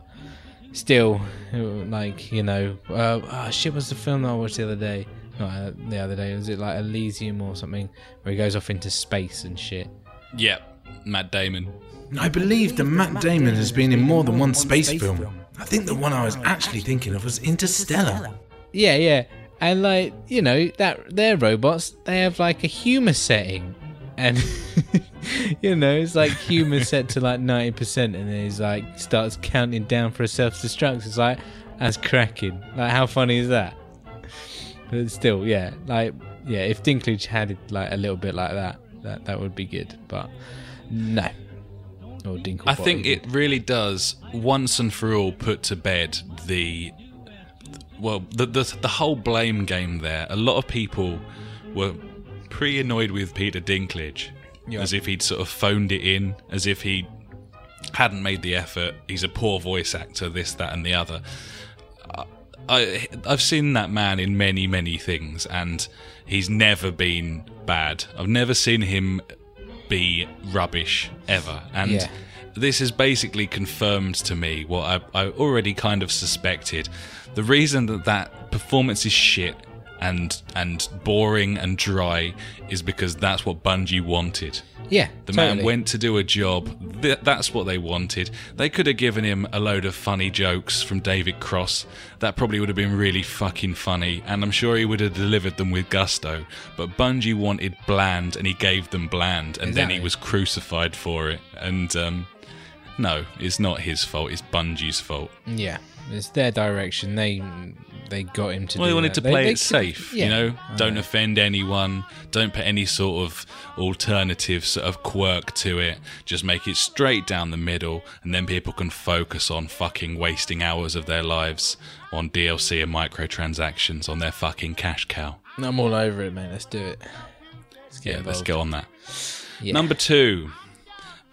still, like you know, uh, oh shit, was the film that I watched the other day? Not uh, the other day. Was it like Elysium or something where he goes off into space and shit? Yep, Matt Damon. I believe that Matt Damon has been in more than one space film. I think the one I was actually thinking of was Interstellar. Yeah, yeah. And like, you know, that they're robots, they have like a humor setting. And you know, it's like humor set to like ninety percent and then he's like starts counting down for a self destruct. It's like that's cracking. Like how funny is that? But still, yeah, like yeah, if Dinklage had it like a little bit like that, that that would be good. But no. Oh, mm-hmm. Or Dinklebot I think it really does once and for all put to bed the well the the, the whole blame game there. A lot of people were pretty annoyed with Peter Dinklage as if he'd sort of phoned it in, as if he hadn't made the effort. He's a poor voice actor, this, that, and the other. I I've seen that man in many many things, and he's never been bad. I've never seen him be rubbish ever, and. Yeah. This has basically confirmed to me what I, I already kind of suspected. The reason that that performance is shit and and boring and dry is because that's what Bungie wanted. Yeah, The totally. man went to do a job. Th- that's what they wanted. They could have given him a load of funny jokes from David Cross. That probably would have been really fucking funny, and I'm sure he would have delivered them with gusto. But Bungie wanted bland, and he gave them bland, and then he was crucified for it. And um, no, it's not his fault. It's Bungie's fault. Yeah, it's their direction. They they got him to. Well, they wanted that. to play they it could- safe, yeah, you know. Don't offend anyone. Don't put any sort of alternative sort of quirk to it. Just make it straight down the middle, and then people can focus on fucking wasting hours of their lives on DLC and microtransactions on their fucking cash cow. I'm all over it, man. Let's do it. Let's get Yeah, let's involved. go on that. Yeah. Number two.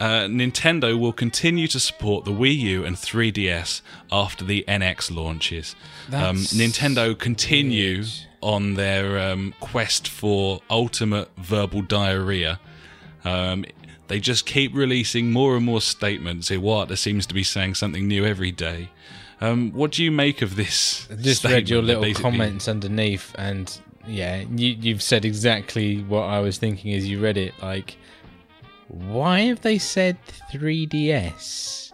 Uh, Nintendo will continue to support the Wii U and 3DS after the NX launches. Um, Nintendo continue on their um, quest for ultimate verbal diarrhea. Um, they just keep releasing more and more statements. Iwata seems to be saying something new every day. Um, what do you make of this? I just read your little basically- comments underneath, and yeah, you, you've said exactly what I was thinking as you read it. Like, why have they said 3DS?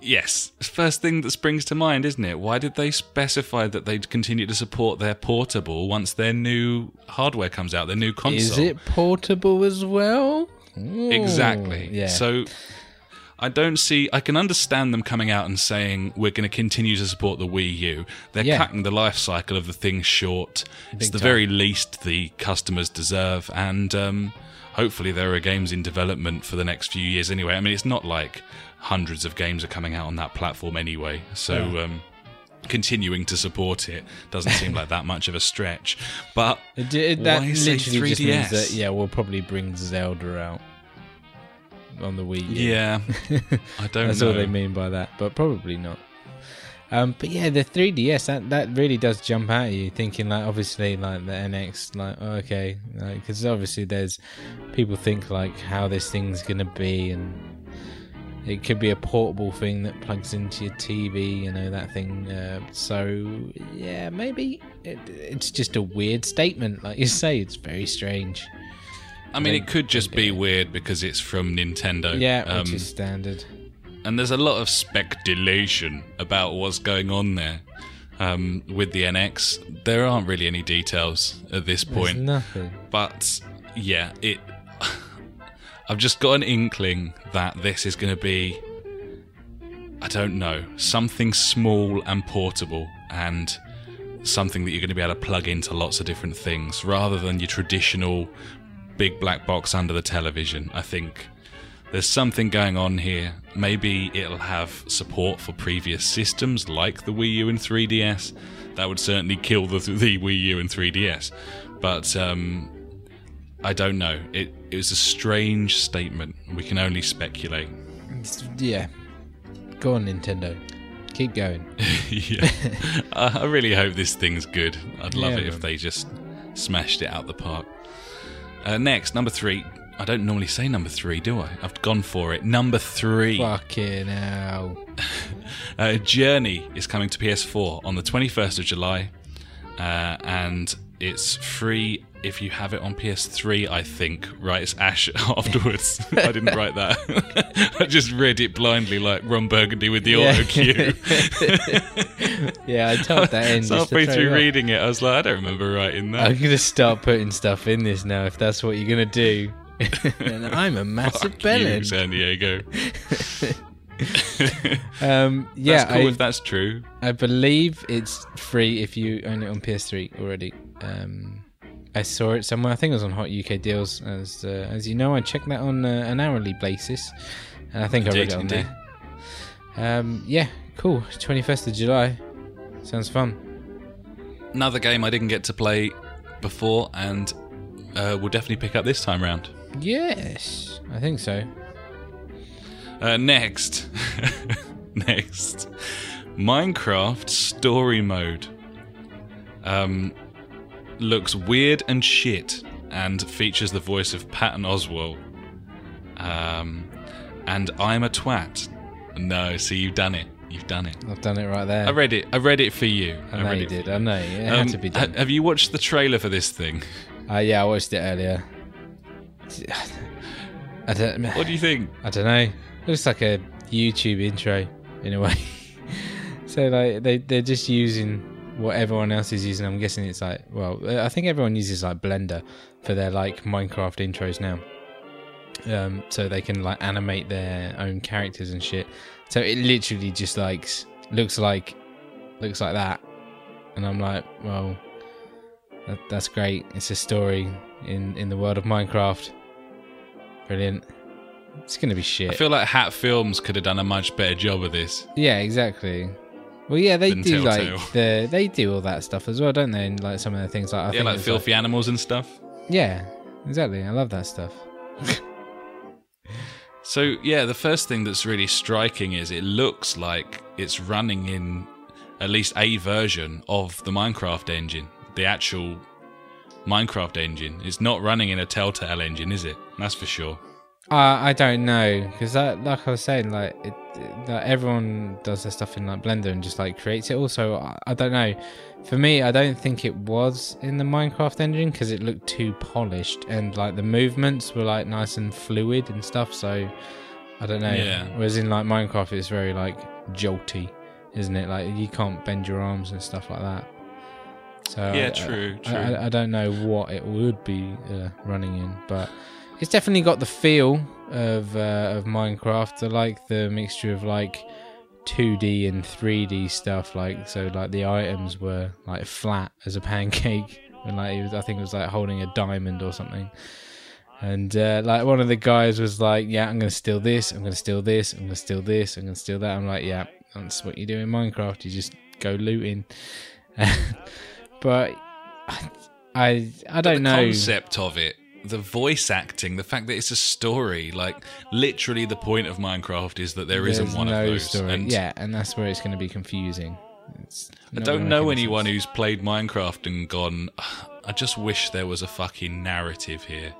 Yes, first thing that springs to mind, isn't it? Why did they specify that they'd continue to support their portable once their new hardware comes out, their new console? Is it portable as well? Ooh, exactly? Yeah. So I don't see. I can understand them coming out and saying we're going to continue to support the Wii U. They're Yeah. cutting the life cycle of the thing short. it's the time. very least the customers deserve, and um, hopefully there are games in development for the next few years anyway. I mean, it's not like hundreds of games are coming out on that platform anyway, so. Um, Continuing to support it doesn't seem like that much of a stretch, but It, it, that why say literally just means 3DS? that yeah, we'll probably bring Zelda out on the Wii. U. yeah, I don't That's know. all they mean by that, but probably not. Um, but yeah, the 3DS that that really does jump out at you, thinking like obviously like the NX, like oh, okay, because obviously there's people think like how this thing's gonna be, and it could be a portable thing that plugs into your TV, you know that thing. Uh, so yeah, maybe it, it's just a weird statement, like you say, it's very strange. I mean, it could just be weird because it's from Nintendo. Yeah, um, which is standard. And there's a lot of speculation about what's going on there um, with the NX. There aren't really any details at this There's point, nothing. but yeah, it. I've just got an inkling that this is going to be. I don't know something small and portable, and something that you're going to be able to plug into lots of different things, rather than your traditional big black box under the television. I think there's something going on here. Maybe it'll have support for previous systems like the Wii U and 3DS. That would certainly kill the, the Wii U and 3DS. But um, I don't know. It, it was a strange statement. We can only speculate. Yeah. Go on, Nintendo. Keep going. yeah. I really hope this thing's good. I'd love Yeah, it if they just smashed it out the park. Uh, next, number three. I don't normally say number three, do I? I've gone for it. Number three. Fucking hell. Uh, Journey is coming to PS4 on the 21st of July, uh, and it's free if you have it on PS3. I think. Right, it's Ash afterwards. I didn't write that. I just read it blindly, like Ron Burgundy with the Yeah. auto cue. Yeah, I typed that in. so to halfway through reading it, I was like, I don't remember writing that. I'm gonna start putting stuff in this now if that's what you're gonna do. And I'm a massive Fuck you. San Diego. Um, yeah, that's cool I, if that's true. I believe it's free if you own it on PS3 already. Um, I saw it somewhere. I think it was on Hot UK Deals. As uh, as you know, I check that on uh, an hourly basis, and I think I read it on there. Um, yeah, cool. Twenty first of July. Sounds fun. Another game I didn't get to play before, and uh, we'll definitely pick up this time round. Yes, I think so. Uh, next, next, Minecraft Story Mode Um, looks weird and shit, and features the voice of Patton Oswalt. Um, and I'm a twat. No, see, you've done it. You've done it. I've done it right there. I read it. I read it for you. I know read you it did. I know. It Um, had to be done. ha- have you watched the trailer for this thing? Uh, yeah, I watched it earlier. I don't. What do you think? I don't know. It looks like a YouTube intro in a way. so like they they're just using what everyone else is using. I'm guessing it's like well, I think everyone uses like Blender for their like Minecraft intros now. Um, so they can like animate their own characters and shit. So it literally just like looks like looks like that, and I'm like, well, that, that's great. It's a story in in the world of Minecraft. Brilliant. It's gonna be shit. I feel like Hat Films could have done a much better job of this. Yeah, exactly. Well, yeah, they Than do Telltale. like the they do all that stuff as well, don't they? And like some of the things like I yeah, think like filthy animals and stuff. yeah, exactly. I love that stuff. So yeah, the first thing that's really striking is it looks like it's running in at least a version of the Minecraft engine, the actual Minecraft engine. It's not running in a Telltale engine, is it? That's for sure. Uh, I don't know because that, like I was saying, like it, it- like everyone does their stuff in like Blender and just like creates it. Also, I, I don't know. For me, I don't think it was in the Minecraft engine because it looked too polished and like the movements were like nice and fluid and stuff. So I don't know. Yeah. Whereas in like Minecraft, it's very like jolty, isn't it? Like you can't bend your arms and stuff like that. So Yeah, I- true, I, true. I, I don't know what it would be uh, running in, but it's definitely got the feel of uh, of Minecraft. I like the mixture of like 2D and 3D stuff. Like so, like the items were like flat as a pancake, and like it was, I think it was like holding a diamond or something. And uh, like one of the guys was like, "Yeah, I'm gonna steal this. I'm gonna steal this. I'm gonna steal this. I'm gonna steal that." I'm like, "Yeah, that's what you do in Minecraft. You just go looting." but I I don't the know. concept of it, the voice acting, the fact that it's a story, like literally the point of Minecraft is that there There's not one no of those. story. And yeah, and that's where it's going to be confusing. It's I don't know anyone sense. who's played Minecraft and gone. I just wish there was a fucking narrative here.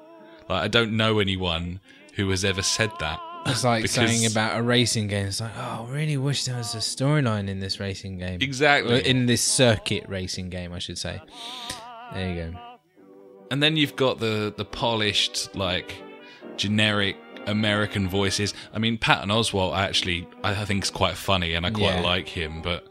Like I don't know anyone who has ever said that. It's like because- saying about a racing game. It's like, oh, I really wish there was a storyline in this racing game. exactly. Or in this circuit racing game, I should say. There you go. and then you've got the the polished like generic American voices. I mean, Patton Oswalt actually I I think is quite funny, and I quite Yeah. like him. But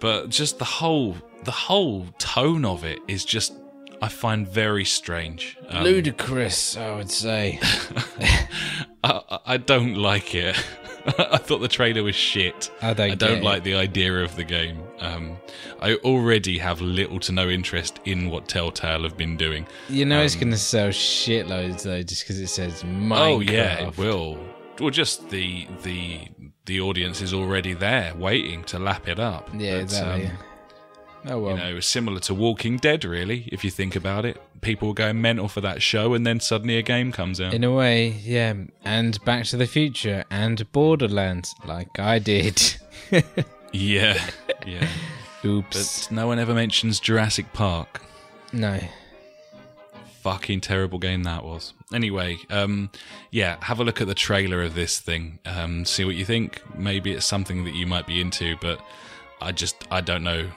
but just the whole the whole tone of it is just I find very strange. Um, Ludicrous, I would say. I, I- don't like it. I thought the trailer was shit. I don't I don't like it. the idea of the game. Um, I already have little to no interest in what Telltale have been doing. You know it's going to sell shitloads though, just because it says Minecraft. Oh yeah, it will. Well, just the the the audience is already there, waiting to lap it up. Yeah, But, exactly. um, oh well. you know, similar to Walking Dead, really. If you think about it, people were going mental for that show, and then suddenly a game comes out. In a way, yeah. And Back to the Future and Borderlands, like I did. yeah, yeah. Oops. But no one ever mentions Jurassic Park. no. Fucking terrible game that was. Anyway, um, yeah, have a look at the trailer of this thing. Um, see what you think. Maybe it's something that you might be into, but I just I don't know.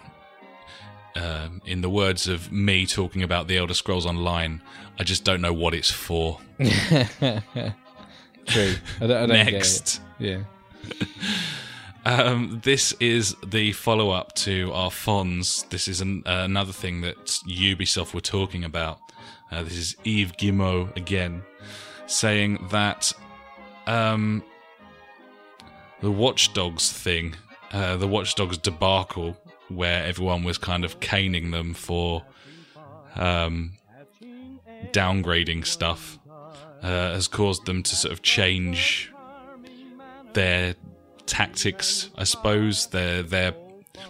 Um, in the words of me talking about the Elder Scrolls Online, I just don't know what it's for. True. I don't, I don't Next. Yeah. Um, this is the follow up to our Fonz. This is an, uh, another thing that Ubisoft were talking about. Uh, this is Yves Guillemot again, saying that um, the Watch Dogs thing, uh, the Watch Dogs debacle, where everyone was kind of caning them for um, downgrading stuff, uh, has caused them to sort of change their tactics, I suppose, their their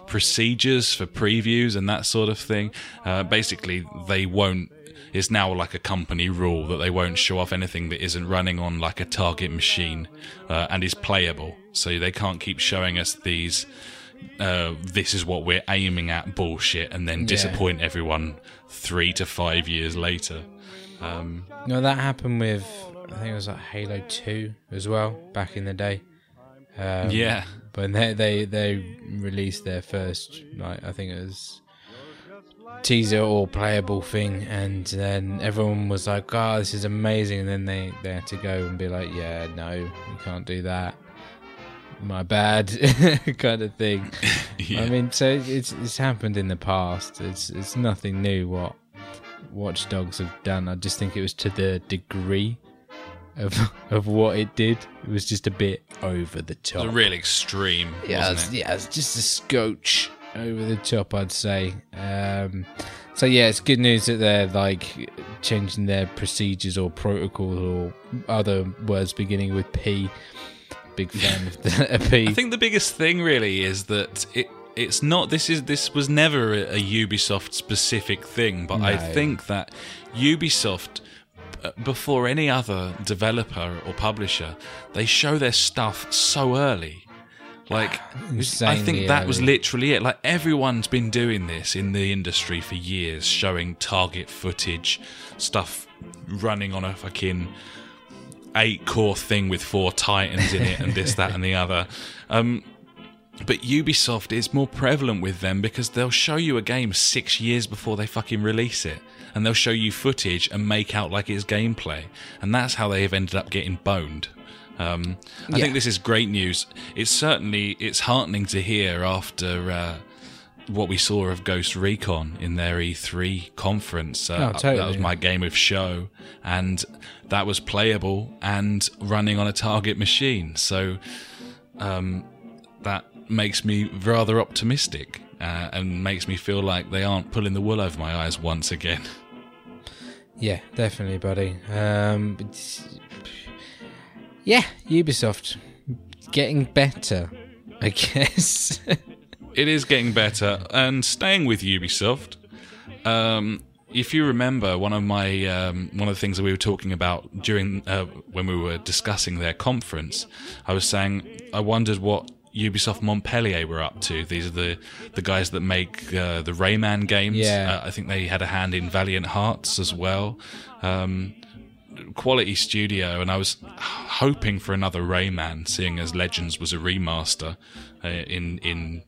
procedures for previews and that sort of thing. Uh, basically, they won't. It's now like a company rule that they won't show off anything that isn't running on like a target machine uh, and is playable. So they can't keep showing us these, uh, this is what we're aiming at bullshit, and then disappoint everyone three to five years later. Um, No, that happened with I think it was like Halo Two as well back in the day. Um, yeah, But they they they released their first like I think it was teaser or playable thing, and then everyone was like, "Oh, this is amazing," and then they they had to go and be like, "Yeah, no, you can't do that." My bad, kind of thing. yeah. I mean, so it's it's happened in the past. It's it's nothing new what Watchdogs have done. I just think it was to the degree of of what it did. It was just a bit over the it was top. real extreme, yeah, it? yeah, it's just a scotch over the top, I'd say. Um, so yeah, it's good news that they're like changing their procedures or protocols or other words beginning with P. Big fan of the P. I think the biggest thing really is that it it's not this is this was never a, a Ubisoft specific thing, but I think that Ubisoft uh, before any other developer or publisher, they show their stuff so early. Like I think that was literally it. Like everyone's been doing this in the industry for years, showing target footage, stuff running on a fucking eight core thing with four titans in it and this that and the other um but ubisoft is more prevalent with them because they'll show you a game six years before they fucking release it and they'll show you footage and make out like it's gameplay and that's how they have ended up getting boned um, I Yeah. think this is great news. It's certainly it's heartening to hear after uh, what we saw of Ghost Recon in their E3 conference. Uh, Oh, That was my game of show, and that was playable and running on a target machine. So um, that makes me rather optimistic uh, and makes me feel like they aren't pulling the wool over my eyes once again. Yeah, definitely, buddy. Um, yeah, Ubisoft getting better, I guess. It is getting better. And staying with Ubisoft, um, if you remember, one of my um, one of the things that we were talking about during uh, when we were discussing their conference, I was saying I wondered what Ubisoft Montpellier were up to. These are the the guys that make uh, the Rayman games. Yeah. Uh, I think they had a hand in Valiant Hearts as well. Um, quality studio, and I was hoping for another Rayman, seeing as Legends was a remaster uh, in in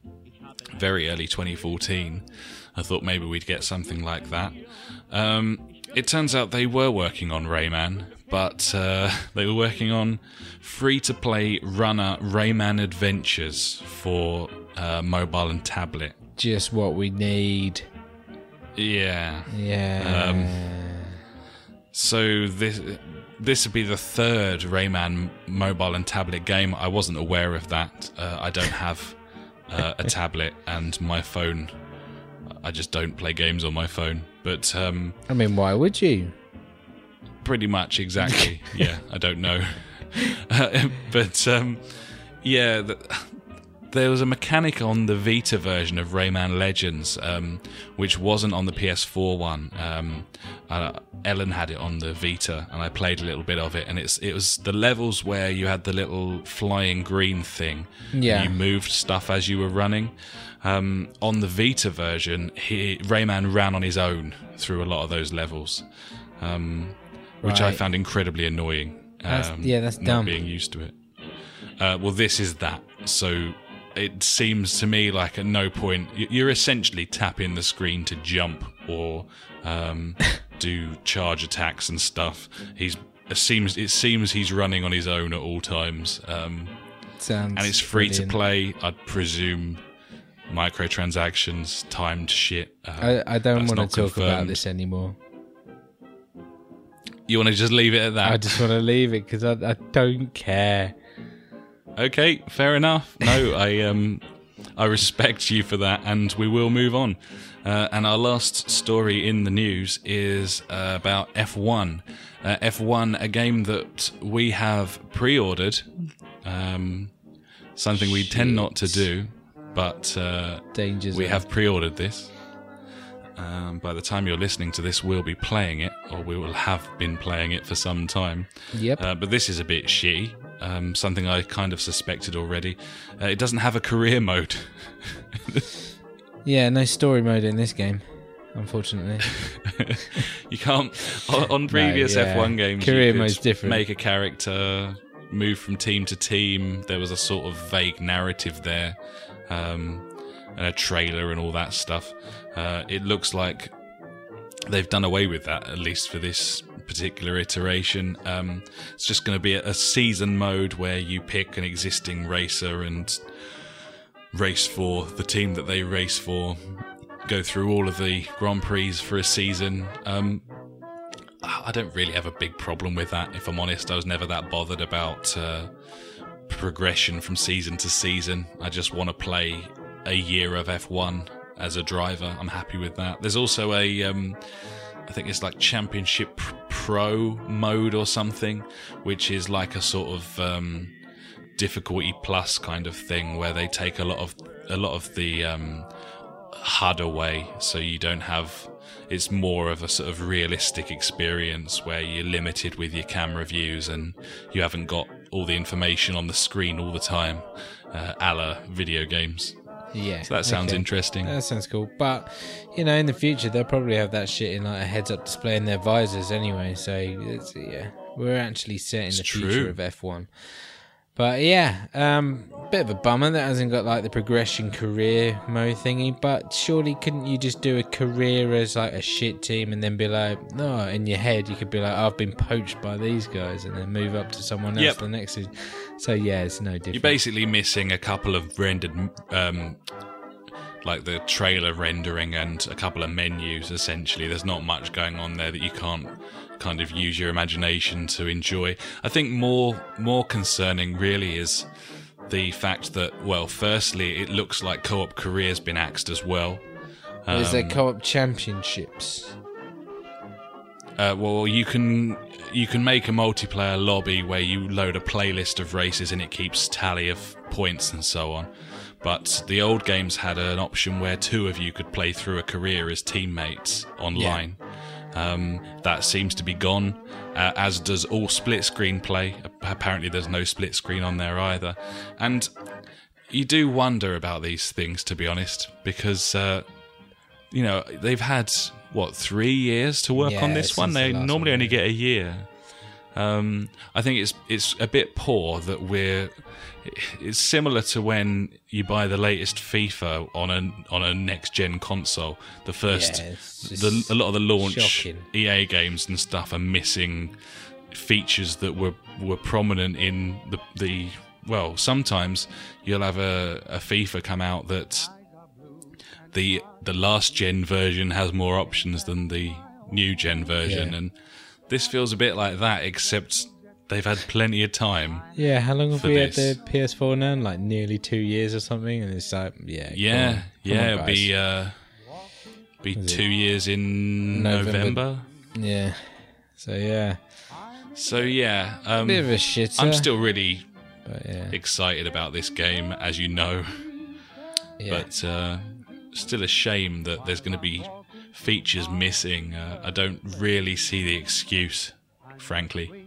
very early 2014. I thought maybe we'd get something like that. Um, it turns out they were working on Rayman, but uh, they were working on free-to-play runner Rayman Adventures for uh, mobile and tablet. Just what we need. Yeah. Yeah. Um, So this this would be the third Rayman mobile and tablet game. I wasn't aware of that. Uh, I don't have uh, a tablet, and my phone. I just don't play games on my phone. But um, I mean, why would you? pretty much exactly. yeah, I don't know. Uh, but um, yeah, there was a mechanic on the Vita version of Rayman Legends, um, which wasn't on the PS4 one. Um, uh, Ellen had it on the Vita, and I played a little bit of it. And it's it was the levels where you had the little flying green thing. and Yeah. you moved stuff as you were running. Um, on the Vita version, he, Rayman ran on his own through a lot of those levels, um, which I found incredibly annoying. That's- um, yeah, that's not dumb. Being used to it. Uh, well, this is that. So it seems to me like at no point you're essentially tapping the screen to jump or um, do charge attacks and stuff. He's it seems it seems he's running on his own at all times. Um, Sounds. and it's free brilliant. to play. I'd presume microtransactions, timed shit. Uh, I, I don't want to talk about this anymore. You want to just leave it at that? I just want to leave it because I, I don't care. Okay, fair enough. No, I um, I respect you for that, and we will move on. Uh, and our last story in the news is uh, about F1. Uh, F1, a game that we have pre-ordered. Um, something we tend not to do, but uh, Dangers. we have pre-ordered this. Um, by the time you're listening to this, we'll be playing it, or we will have been playing it for some time. Yep. Uh, but this is a bit shitty. Um, something I kind of suspected already. Uh, it doesn't have a career mode. Yeah, no story mode in this game, unfortunately. you can't on, on previous yeah. F1 games. Career you could mode's different. Make a character move from team to team. There was a sort of vague narrative there, um, and a trailer and all that stuff. Uh, it looks like they've done away with that at least for this particular iteration. Um, it's just going to be a, season mode where you pick an existing racer and race for the team that they race for, go through all of the Grand Prix for a season. Um, I don't really have a big problem with that, if I'm honest. I was never that bothered about uh, progression from season to season. I just want to play a year of F1 as a driver. I'm happy with that. There's also a, um, I think it's like Championship Pro mode or something, which is like a sort of um, difficulty plus kind of thing where they take a lot of a lot of the um, HUD away, so you don't have. It's more of a sort of realistic experience where you're limited with your camera views and you haven't got all the information on the screen all the time, uh, a la video games. Yeah. So that sounds okay. interesting. That sounds cool. But, you know, in the future, they'll probably have that shit in like a heads up display in their visors anyway. So, it's, yeah, we're actually set in It's the true. future of F1. But yeah, um, bit of a bummer that hasn't got like the progression career mode thingy. But surely couldn't you just do a career as like a shit team and then be like, no, in your head you could be like, I've been poached by these guys, and then move up to someone else Yep. the next. season. So yeah, it's no different. You're basically missing a couple of rendered, um, like the trailer rendering and a couple of menus. Essentially, there's not much going on there that you can't kind of use your imagination to enjoy. I think more more concerning really is the fact that well, firstly, it looks like co-op career's been axed as well. Is there Um, co-op championships? Uh, well, you can you can make a multiplayer lobby where you load a playlist of races and it keeps tally of points and so on. But the old games had an option where two of you could play through a career as teammates online. Um, that seems to be gone, uh, as does all split screen play. Apparently, there's no split screen on there either. And you do wonder about these things, to be honest, because uh, you know they've had what three years to work on this one. since the They normally one, only yeah. get a year. Um, I think it's it's a bit poor that we're. It's similar to when you buy the latest FIFA on a on a next gen console. The first, Yeah, the, a lot of the launch shocking. EA games and stuff are missing features that were were prominent in the the well. Sometimes you'll have a, a FIFA come out that the the last gen version has more options than the new gen version, Yeah. and this feels a bit like that, except they've had plenty of time. Yeah, how long have we this. had the PS4 now? Like nearly two years or something, and it's like, yeah, come Yeah, on, come yeah, it'll be uh, be Is it two years in November? November. yeah. So yeah, So yeah, um, bit of a shitter. I'm still really yeah, excited about this game, as you know. yeah. but uh, still a shame that there's going to be features missing. Uh, I don't really see the excuse, frankly.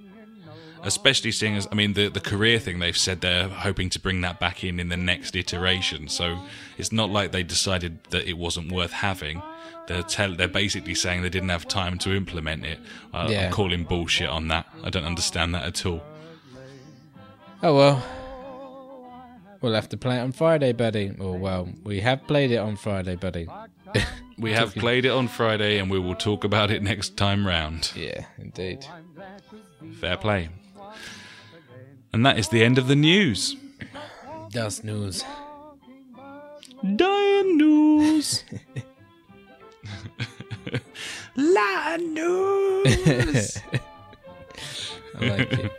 Especially seeing as, I mean, the, the career thing, they've said they're hoping to bring that back in in the next iteration. So it's not like they decided that it wasn't worth having. They're, tell, they're basically saying they didn't have time to implement it. Uh, Yeah. I'm calling bullshit on that. I don't understand that at all. oh well. We'll have to play it on Friday, buddy. Or well, we have played it on Friday, buddy. We have played it on Friday and we will talk about it next time round. yeah, indeed. Fair play. And that is the end of the news. That's news. Dying news. La news. I like it.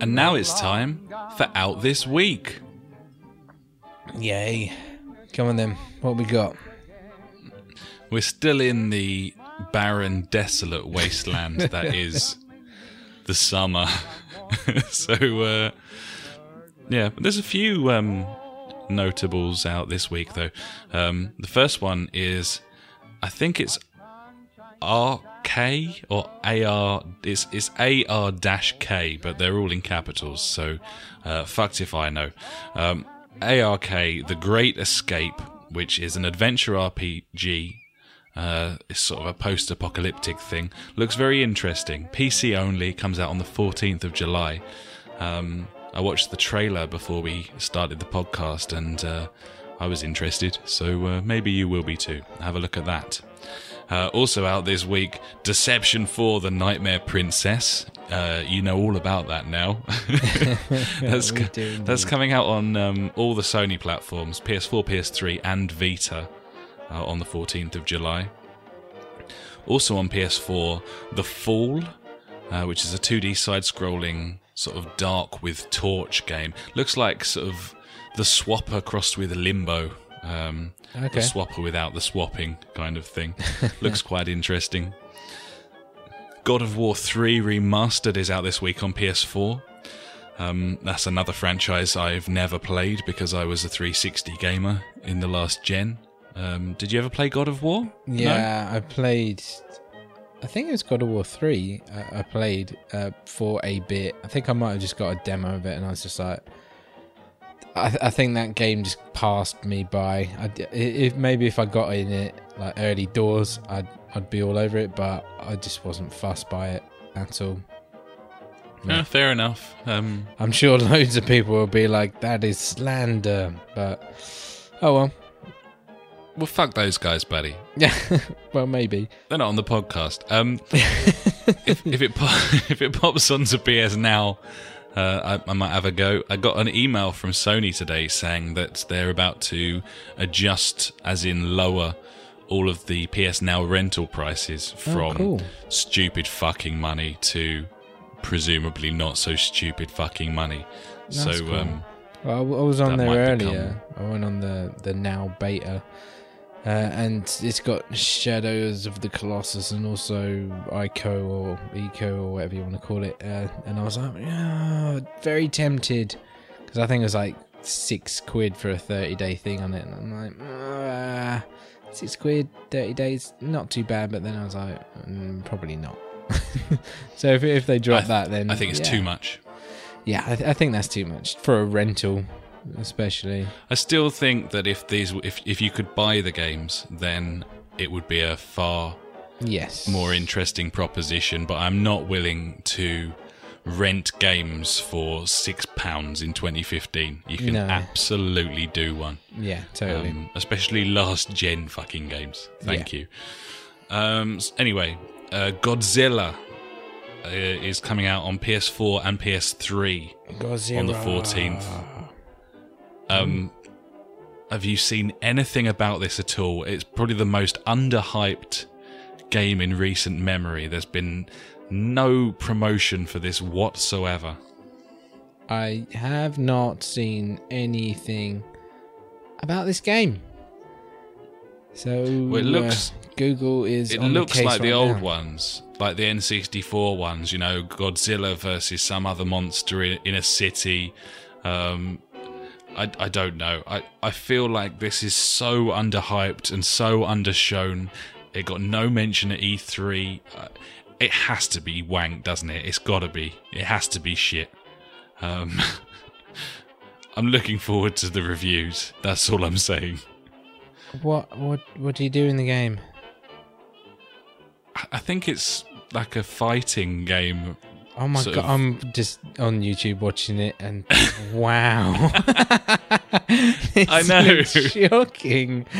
And now it's time for Out This Week. Yay! Come on then. What we got? We're still in the barren, desolate wasteland that is the summer. so, uh, Yeah, there's a few um, notables out this week though. Um, the first one is, I think it's RK or AR. It's it's AR K, but they're all in capitals. So uh, fucked if I know. Um, ARK, The Great Escape, which is an adventure RPG. Uh, it's sort of a post-apocalyptic thing. Looks very interesting. PC only. Comes out on the 14th of July. Um, I watched the trailer before we started the podcast, and uh, I was interested. So uh, maybe you will be too. Have a look at that. Uh, also out this week, Deception 4 The Nightmare Princess. Uh, you know all about that now. that's do that's coming out on um, all the Sony platforms PS4, PS3, and Vita uh, on the 14th of July. Also on PS4, The Fall, uh, which is a 2D side scrolling, sort of dark with torch game. Looks like sort of the Swapper crossed with Limbo. Um, Okay. The Swapper without the swapping kind of thing. Looks quite interesting. God of War 3 Remastered is out this week on PS4. Um, that's another franchise I've never played because I was a 360 gamer in the last gen. Um, did you ever play God of War? No? Yeah, I played. I think it was God of War three. I, I played uh, for a bit. I think I might have just got a demo of it, and I was just like, I, I think that game just passed me by. I d if maybe if I got in it like early doors, I'd I'd be all over it, but I just wasn't fussed by it at all. Yeah, fair enough. Um, I'm sure loads of people will be like, "That is slander," but oh well. well, fuck those guys, buddy. Yeah, well maybe. They're not on the podcast. Um, if, if it po- if it pops onto PS Now, uh, I, I might have a go. I got an email from Sony today saying that they're about to adjust, as in lower, all of the PS Now rental prices from Oh, cool. stupid fucking money to presumably not so stupid fucking money. That's so cool. um, Well, I was on there earlier. I went on the the now beta, uh, and it's got Shadows of the Colossus and also Ico or Eco or whatever you want to call it. Uh, and I was like, yeah, very tempted because I think it was like six quid for a thirty day thing on it, and I'm like, ah, six quid, thirty days, not too bad. But then I was like, mm, probably not. so if if they drop th- that, then I think it's yeah. too much. Yeah, I, th- I think that's too much for a rental, especially. I still think that if these if if you could buy the games, then it would be a far Yes. more interesting proposition. But I'm not willing to rent games for six pounds in 2015. You can No. absolutely do one, Yeah, totally. um, especially last gen fucking games. Thank you. Um, anyway, uh, Godzilla. Uh, is coming out on PS4 and PS3 on the 14th. Um, have you seen anything about this at all? It's probably the most underhyped game in recent memory. There's been no promotion for this whatsoever. I have not seen anything about this game. So Well, it looks- uh, Google is. It looks the like the right old now. ones, like the N64 ones. You know, Godzilla versus some other monster in, in a city. Um, I, I don't know. I, I feel like this is so underhyped and so undershown. It got no mention at E3. Uh, it has to be wank, doesn't it? It's got to be. It has to be shit. Um, I'm looking forward to the reviews. That's all I'm saying. What what what do you do in the game? I- I think it's like a fighting game Oh my god! of- I'm just on YouTube watching it, and wow, I know. shocking.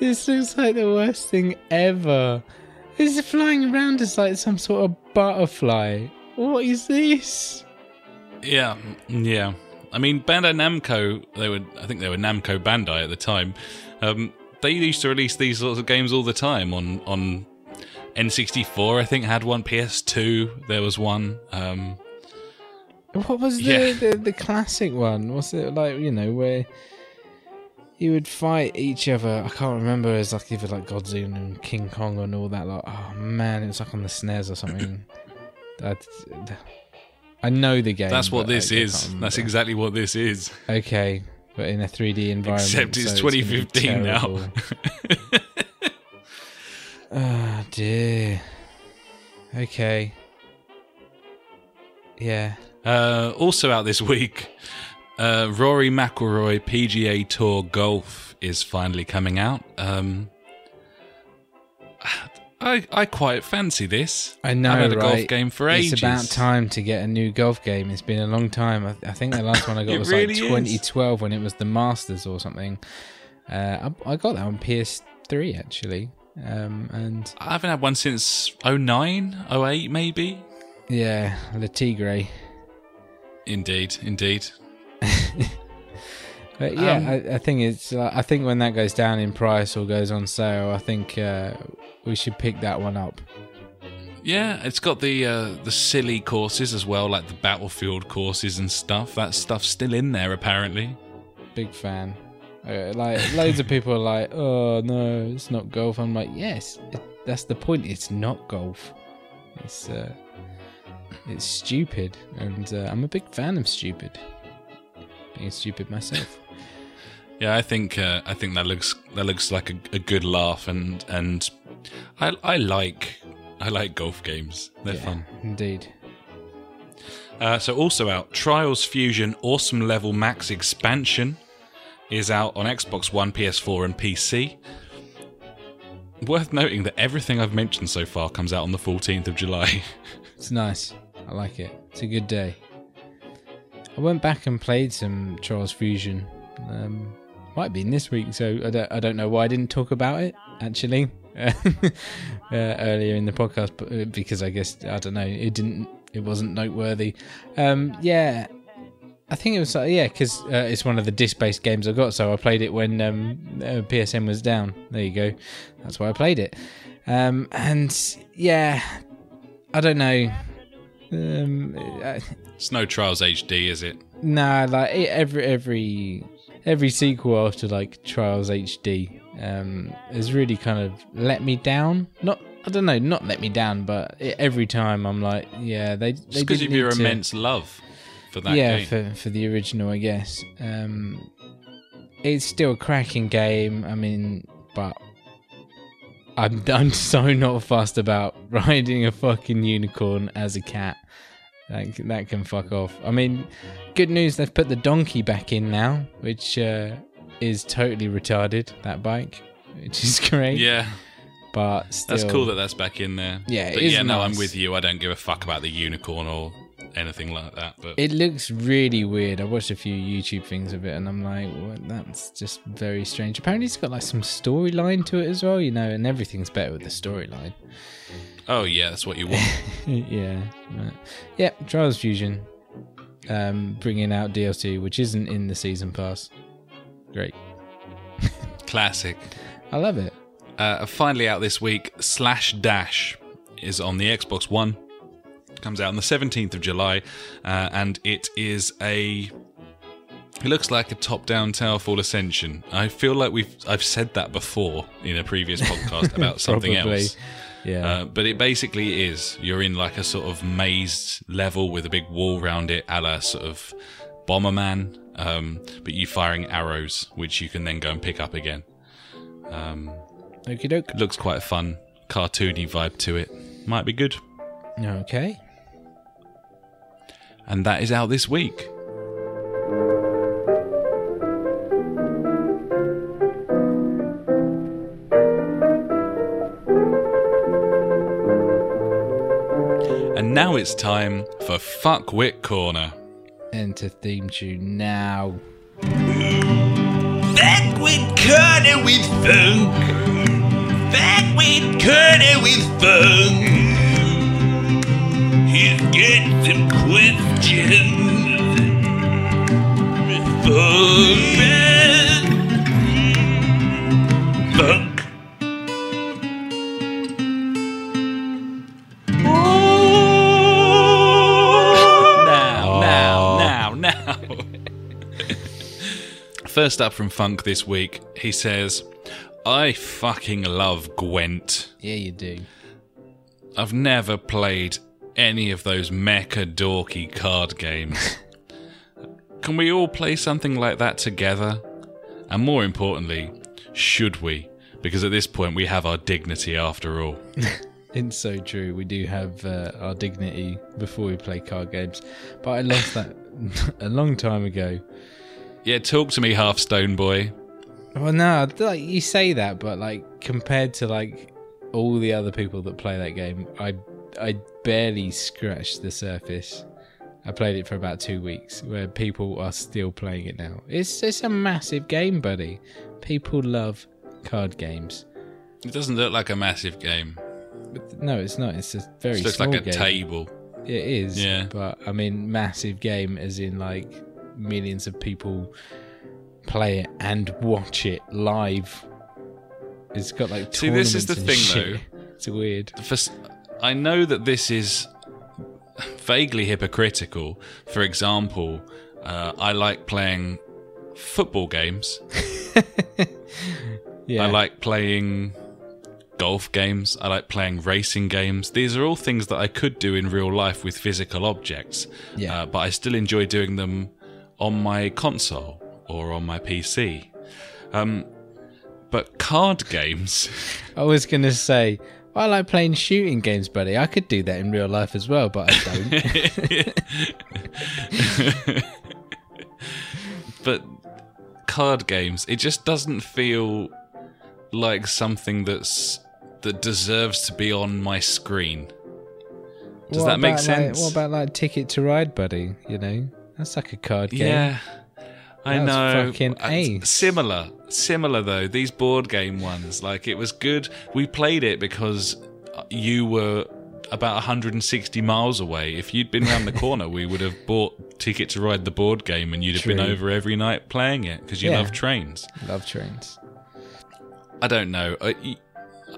this looks like the worst thing ever. It's flying around as like some sort of butterfly. What is this? Yeah, yeah. I mean, Bandai Namco, they were, I think they were Namco Bandai at the time. Um, they used to release these sorts of games all the time on on N64. I think had one. PS2, there was one. Um, What was the, Yeah. the the classic one? Was it like you know where you would fight each other? I can't remember. It's like either like Godzilla and King Kong and all that. Like oh man, it was like on the SNES or something. That I know the game. That's what this I is. can't That's exactly what this is. Okay, but in a 3D environment. Except it's so gonna be 2015 now. oh dear. Okay. Yeah. Uh, also out this week, uh, Rory McIlroy PGA Tour Golf is finally coming out. Um, I I quite fancy this. I know, I've had a right? golf game for ages. It's about time to get a new golf game. It's been a long time. I, I think the last one I got was really like is. 2012 when it was the Masters or something. Uh, I, I got that on PS3 actually, um, and I haven't had one since 09, 08 maybe. yeah, Tiger. Indeed, indeed. But yeah, Um, I, I think it's. Uh, I think when that goes down in price or goes on sale, I think uh, we should pick that one up. Yeah, it's got the uh, the silly courses as well, like the battlefield courses and stuff. That stuff's still in there apparently. Big fan. Uh, like loads of people are like, "Oh no, it's not golf." I'm like, "Yes, it, that's the point. It's not golf. It's uh, it's stupid, and uh, I'm a big fan of stupid. Being stupid myself. Yeah, I think uh, I think that looks that looks like a, a good laugh, and and I I like I like golf games. They're Yeah, fun. indeed. Uh, so also out, Trials Fusion Awesome Level Max expansion is out on Xbox One, PS4, and PC. Worth noting that everything I've mentioned so far comes out on the 14th of July. It's nice. I like it. It's a good day. I went back and played some Trials Fusion. Um, might be in this week, so I don't, I don't know why I didn't talk about it actually uh, earlier in the podcast, but uh, because I guess I don't know, it didn't, it wasn't noteworthy. Um, yeah, I think it was uh, yeah, because uh, it's one of the disc-based games I got, so I played it when um, uh, PSN was down. There you go. That's why I played it. Um, and yeah, I don't know. Um, I, it's no Trials HD, is it? Nah, like every every every sequel after like Trials HD um has really kind of let me down. Not I don't know, not let me down, but every time I'm like, yeah, they Just they because of your to- immense love for that yeah game. for for the original, I guess. Um, it's still a cracking game. I mean, but I'm I'm so not fussed about riding a fucking unicorn as a cat. That can- that can fuck off. I mean, good news they've put the donkey back in now, which uh, is totally retarded. That bike, which is great. yeah, but still, that's cool that that's back in there. Yeah, but yeah, no, I'm with you. I don't give a fuck about the unicorn or anything like that. But It looks really weird. I watched a few YouTube things of it, and I'm like, what? that's just very strange. Apparently, it's got like some storyline to it as well, you know, and everything's better with the storyline. oh yeah, that's what you want. yeah, but, yeah. Trials Fusion, um, bringing out DLC, which isn't in the season pass. Great, Classic. I love it. Uh, finally out this week, Slash Dash is on the Xbox One. Comes out on the 17th of July, uh, and it is a. It looks like a top-down Towerfall Ascension. I feel like we've I've said that before in a previous podcast about something else. Yeah, Uh, but it basically is. You're in like a sort of maze level with a big wall around it, a la sort of Bomberman. Um, but you firing arrows, which you can then go and pick up again. Um, okie doke. looks quite a fun, cartoony vibe to it. Might be good. Okay. And that is out this week. And now it's time for Fuckwit Corner. Enter theme tune now. Back with Corner with Funk. Back with Corner with Funk. He's got some questions. Funk. Funk. Now, now, now, now. First up from Funk this week, he says, I fucking love Gwent. Yeah, you do. I've never played any of those mecha dorky card games. Can we all play something like that together? And more importantly, should we? Because at this point, we have our dignity after all. It's so true. We do have uh, our dignity before we play card games, but I lost that a long time ago. Yeah, talk to me, Hearthstone boy. Well, no, like you say that, but like compared to like all the other people that play that game, I I barely scratched the surface. I played it for about two weeks, where people are still playing it now. It's it's a massive game, buddy. People love card games. It doesn't look like a massive game. But no, it's not. It's a very It looks small like a game. table. It is, Yeah. But I mean, massive game, as in like millions of people play it and watch it live. It's got like See, this is the thing, shit. It's weird. For, I know that this is vaguely hypocritical. For example, uh, I like playing football games. Yeah, I like playing golf games. I like playing racing games. These are all things that I could do in real life with physical objects. Yeah. Uh, but I still enjoy doing them on my console or on my PC. Um, but card games. I was gonna say. I like playing shooting games, buddy. I could do that in real life as well, but I don't. but card games, it just doesn't feel like something that's that deserves to be on my screen. Does What that make about, like- sense? what about like Ticket to Ride, buddy? You know, that's like a card game. Yeah. I know. fucking Uh, ace. Similar, similar though. These board game ones, like it was good. We played it because you were about 160 miles away. If you'd been around the corner, we would have bought Ticket to Ride the board game, and you'd have been over every night playing it because you Yeah. love trains. Love trains. I don't know. I,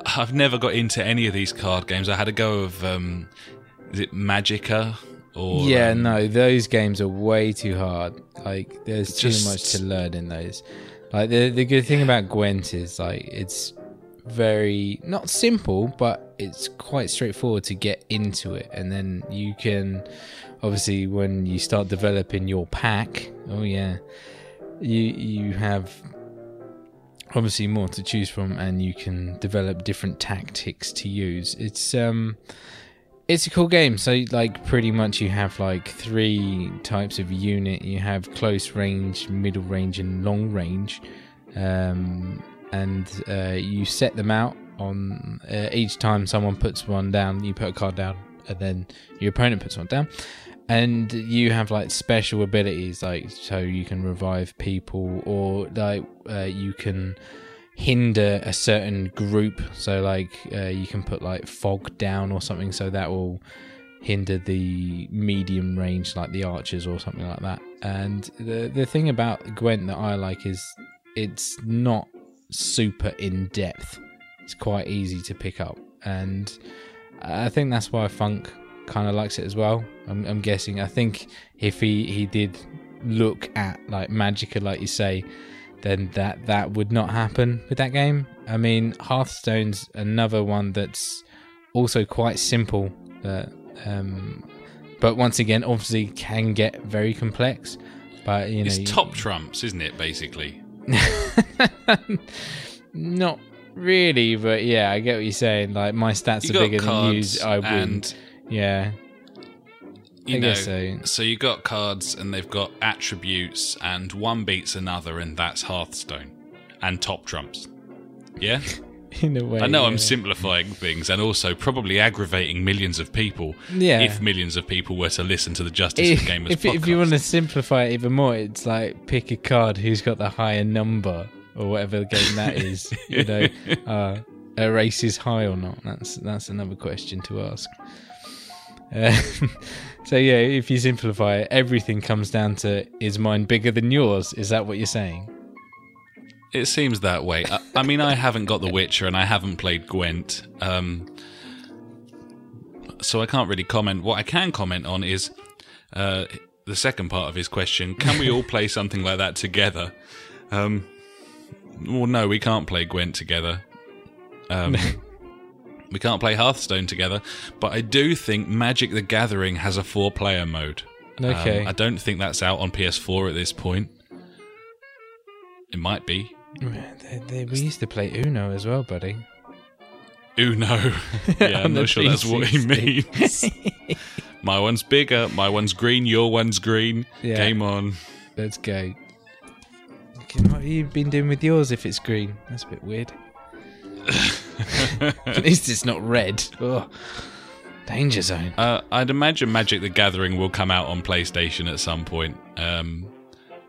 I've never got into any of these card games. I had a go of um, is it Magica or yeah, um, no, those games are way too hard. Like, there's too much to learn in those. Like, the the good thing about Gwent is like it's very not simple, but it's quite straightforward to get into it, and then you can obviously when you start developing your pack. Oh yeah, you you have obviously more to choose from, and you can develop different tactics to use. It's um it's a cool game. So, like, pretty much you have like three types of unit. You have close range, middle range, and long range. Um, and uh, you set them out on uh, each time someone puts one down, you put a card down, and then your opponent puts one down. And you have like special abilities, like so you can revive people, or like uh, you can hinder a certain group. So like uh, you can put like fog down or something, so that will hinder the medium range, like the archers or something like that. And the the thing about Gwent that I like is it's not super in depth. It's quite easy to pick up, and I think that's why Funk kind of likes it as well. I'm, I'm guessing. I think if he he did look at like Magica, like you say, then that that would not happen with that game. I mean, Hearthstone's another one that's also quite simple. Um, but once again, obviously can get very complex. But you know, It's you- top trumps, isn't it? Basically, Not really, but yeah, I get what you're saying. Like my stats you are bigger than yours. I and yeah, you I know. guess so. So you got cards and they've got attributes, and one beats another, and that's Hearthstone and top trumps. Yeah, in a way. I know I'm simplifying things and also probably aggravating millions of people. Yeah. if millions of people were to listen to the Justice If, for Gamers if, podcast. if you want to simplify it even more, it's like pick a card who's got the higher number or whatever game that is. you know, uh, a race is high or not. That's that's another question to ask. Uh, so yeah, if you simplify it, everything comes down to is mine bigger than yours? Is that what you're saying? It seems that way. I, I mean, I haven't got The Witcher and I haven't played Gwent, um, so I can't really comment. What I can comment on is uh, the second part of his question: Can we all play something like that together? Um, well, no, we can't play Gwent together. Um, We can't play Hearthstone together, but I do think Magic the Gathering has a four player mode. Um, Okay. I don't think that's out on PS4 at this point. It might be. They, they, we used to play Uno as well, buddy. Uno. yeah, I'm not sure that's what he means. my one's bigger, my one's green, your one's green. Yeah. Game on. Let's go. Okay, What have you been doing with yours if it's green? That's a bit weird. At least it's not red. Ugh. Danger zone. Uh, I'd imagine Magic the Gathering will come out on PlayStation at some point. Um,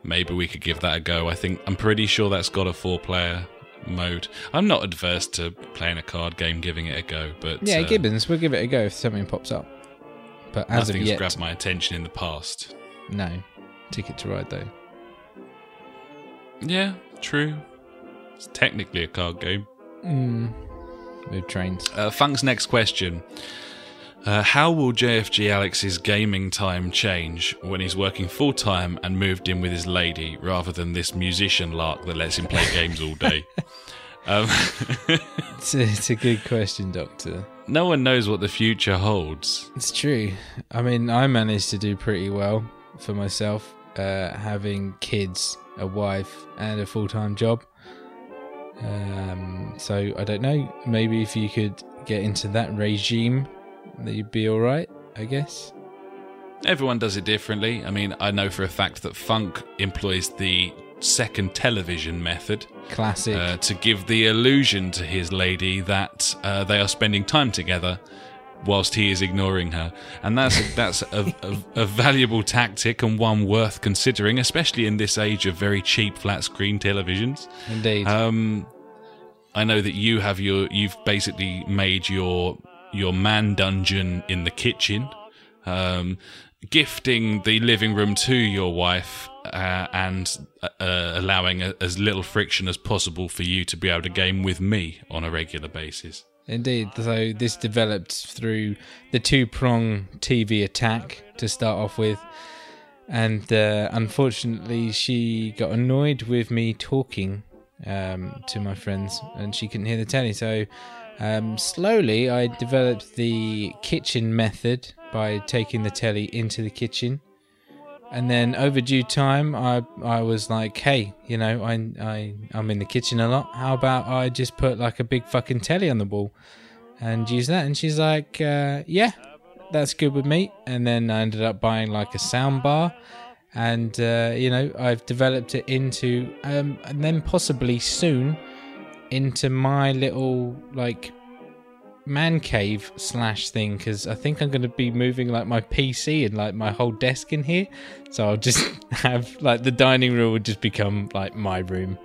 maybe we could give that a go. I think I'm pretty sure that's got a four-player mode. I'm not adverse to playing a card game, giving it a go, but Yeah, uh, Gibbons, we'll give it a go if something pops up. But as of nothing's yet, grabbed my attention in the past. no. Ticket to ride though. Yeah, true. It's technically a card game. Mm. With trains. Uh, Funk's next question. Uh, how will JFG Alex's gaming time change when he's working full time and moved in with his lady rather than this musician lark that lets him play games all day? Um, It's a, it's a good question, Doctor. no one knows what the future holds. It's true. I mean, I managed to do pretty well for myself, uh, having kids, a wife, and a full time job. Um, so I don't know. Maybe if you could get into that regime, that you'd be all right. I guess. Everyone does it differently. I mean, I know for a fact that Funk employs the second television method Classic. uh, to give the illusion to his lady that uh, they are spending time together whilst he is ignoring her. And that's that's a, a, a valuable tactic and one worth considering, especially in this age of very cheap flat screen televisions. Indeed. Um, I know that you have your you've basically made your your man dungeon in the kitchen, um, gifting the living room to your wife uh, and uh, uh, allowing a, as little friction as possible for you to be able to game with me on a regular basis. Indeed. So this developed through the two prong TV attack to start off with. And uh, unfortunately, she got annoyed with me talking um, to my friends and she couldn't hear the telly. So um, slowly, I developed the kitchen method by taking the telly into the kitchen. And then over due time, I I was like, hey, you know, I I I'm in the kitchen a lot. How about I just put like a big fucking telly on the wall and use that? And she's like, uh, yeah, that's good with me. And then I ended up buying like a sound bar, and uh, you know, I've developed it into, um, and then possibly soon into my little like man cave slash thing because I think I'm going to be moving like my PC and like my whole desk in here. So I'll just have like the dining room would just become like my room.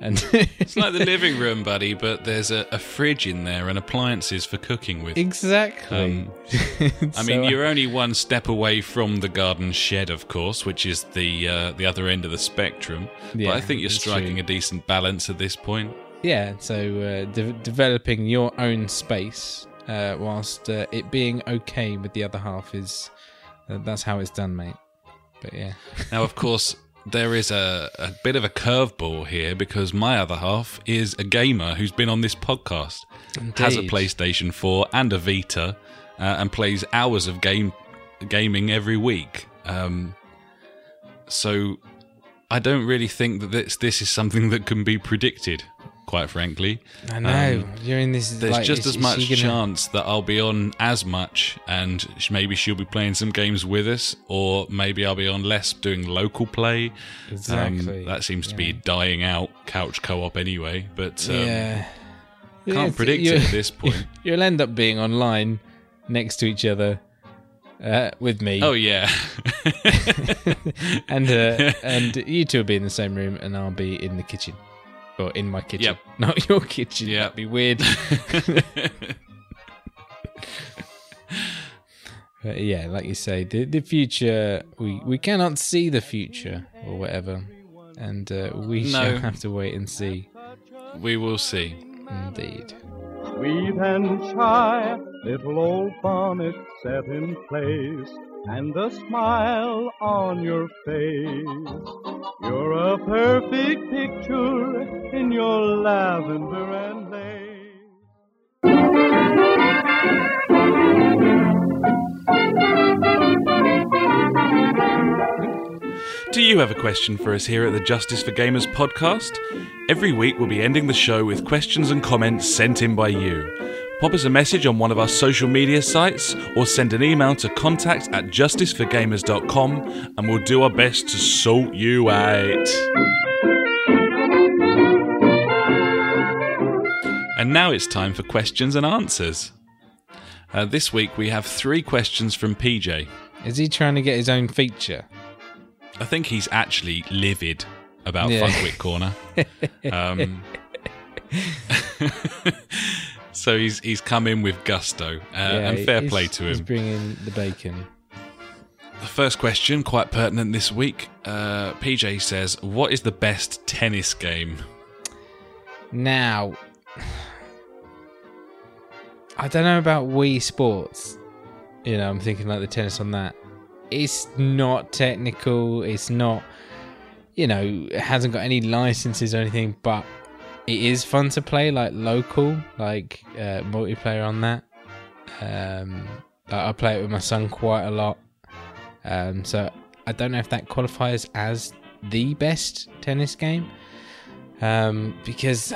And It's like the living room, buddy, but there's a, a fridge in there and appliances for cooking with. exactly. Um, I mean, you're only one step away from the garden shed, of course, which is the uh, the other end of the spectrum. Yeah, but I think you're striking true. a decent balance at this point. yeah. So uh, de- developing your own space uh, whilst uh, it being okay with the other half is uh, that's how it's done, mate. But yeah, Now, of course, there is a, a bit of a curveball here because my other half is a gamer who's been on this podcast, has a PlayStation 4 and a Vita, uh, and plays hours of game gaming every week. Um, so I don't really think that this this is something that can be predicted. Quite frankly, I know Um, you're in this. there's like, just is- as much gonna- chance that I'll be on as much, and maybe she'll be playing some games with us, or maybe I'll be on less doing local play. Um, Exactly. that seems to be dying out, couch co-op anyway. But um, yeah. can't Yeah, predict it at this point. You'll end up being online next to each other uh, with me. oh yeah, and uh, and you two will be in the same room, and I'll be in the kitchen, or in my kitchen, Yep. not your kitchen. Yep. That'd be weird. But yeah, like you say, the the future we we cannot see the future or whatever, and uh, we No. shall have to wait and see. we will see. Indeed. Sweet and shy, little old bonnet set in place, and the smile on your face. You're a perfect picture in your lavender and lace. Do you have a question for us here at the Justice for Gamers podcast? Every week we'll be ending the show with questions and comments sent in by you. Pop us a message on one of our social media sites or send an email to contact at justiceforgamers.com and we'll do our best to sort you out. And now it's time for questions and answers. Uh, this week we have three questions from PJ. Is he trying to get his own feature? I think he's actually livid about Yeah. Funkwit Corner. Um, so he's he's come in with gusto, uh, and fair play to him. He's bringing the bacon. The first question, quite pertinent this week. Uh, PJ says, "What is the best tennis game?" Now, I don't know about Wii Sports. You know, I'm thinking like the tennis on that. It's not technical. It's not, you know, it hasn't got any licenses or anything, but it is fun to play like local, like uh, multiplayer on that. Um, I play it with my son quite a lot. Um, so I don't know if that qualifies as the best tennis game. Um, because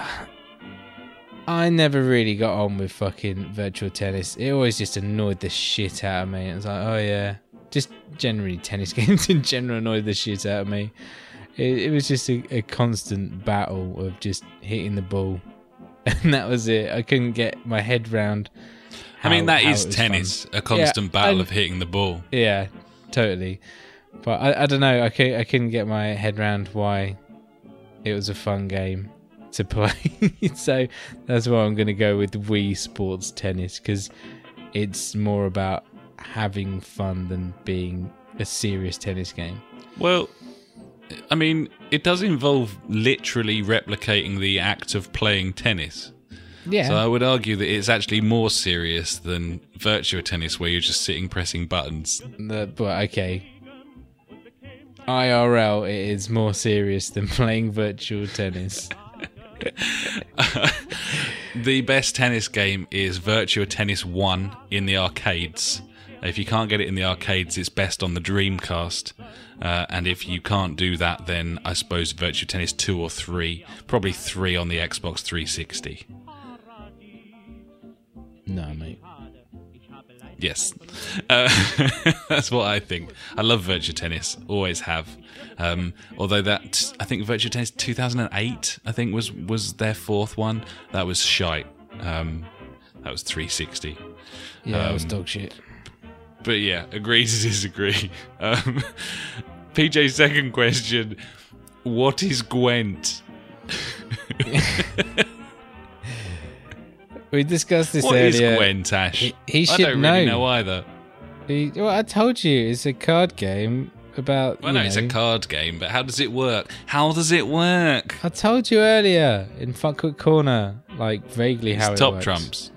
I never really got on with fucking virtual tennis. It always just annoyed the shit out of me. It was like, oh yeah, just generally tennis games in general annoyed the shit out of me. It, it was just a, a constant battle of just hitting the ball, and that was it. I couldn't get my head round. I mean, how- that how is it was tennis, fun. a constant Yeah, battle I- of hitting the ball. Yeah, totally. But I, I don't know. I could, I couldn't get my head round why it was a fun game to play. so that's why I'm going to go with Wii Sports Tennis because it's more about having fun than being a serious tennis game. Well, I mean, it does involve literally replicating the act of playing tennis. Yeah. So I would argue that it's actually more serious than virtual tennis, where you're just sitting pressing buttons. The- but okay. IRL, it is more serious than playing virtual tennis. The best tennis game is Virtua Tennis 1 in the arcades. If you can't get it in the arcades, it's best on the Dreamcast. Uh, and if you can't do that, then I suppose Virtua Tennis 2 or 3. Probably 3 on the Xbox 360. No, mate. Yes. Uh, that's what I think. I love Virtua Tennis, always have. Um, although that, I think Virtua Tennis 2008, I think was was their fourth one. That was shite. Um, that was 360. Yeah, it was Um, dog shit. But yeah, agree to disagree. Um, PJ's second question: What is Gwent? We discussed this What earlier. What is Gwent, Ash? He- he I should don't really know. know either. He- well, I told you it's a card game about. Well, no, it's a card game, but how does it work? How does it work? I told you earlier in Fuckwit Corner, like vaguely how It's it top works. trumps.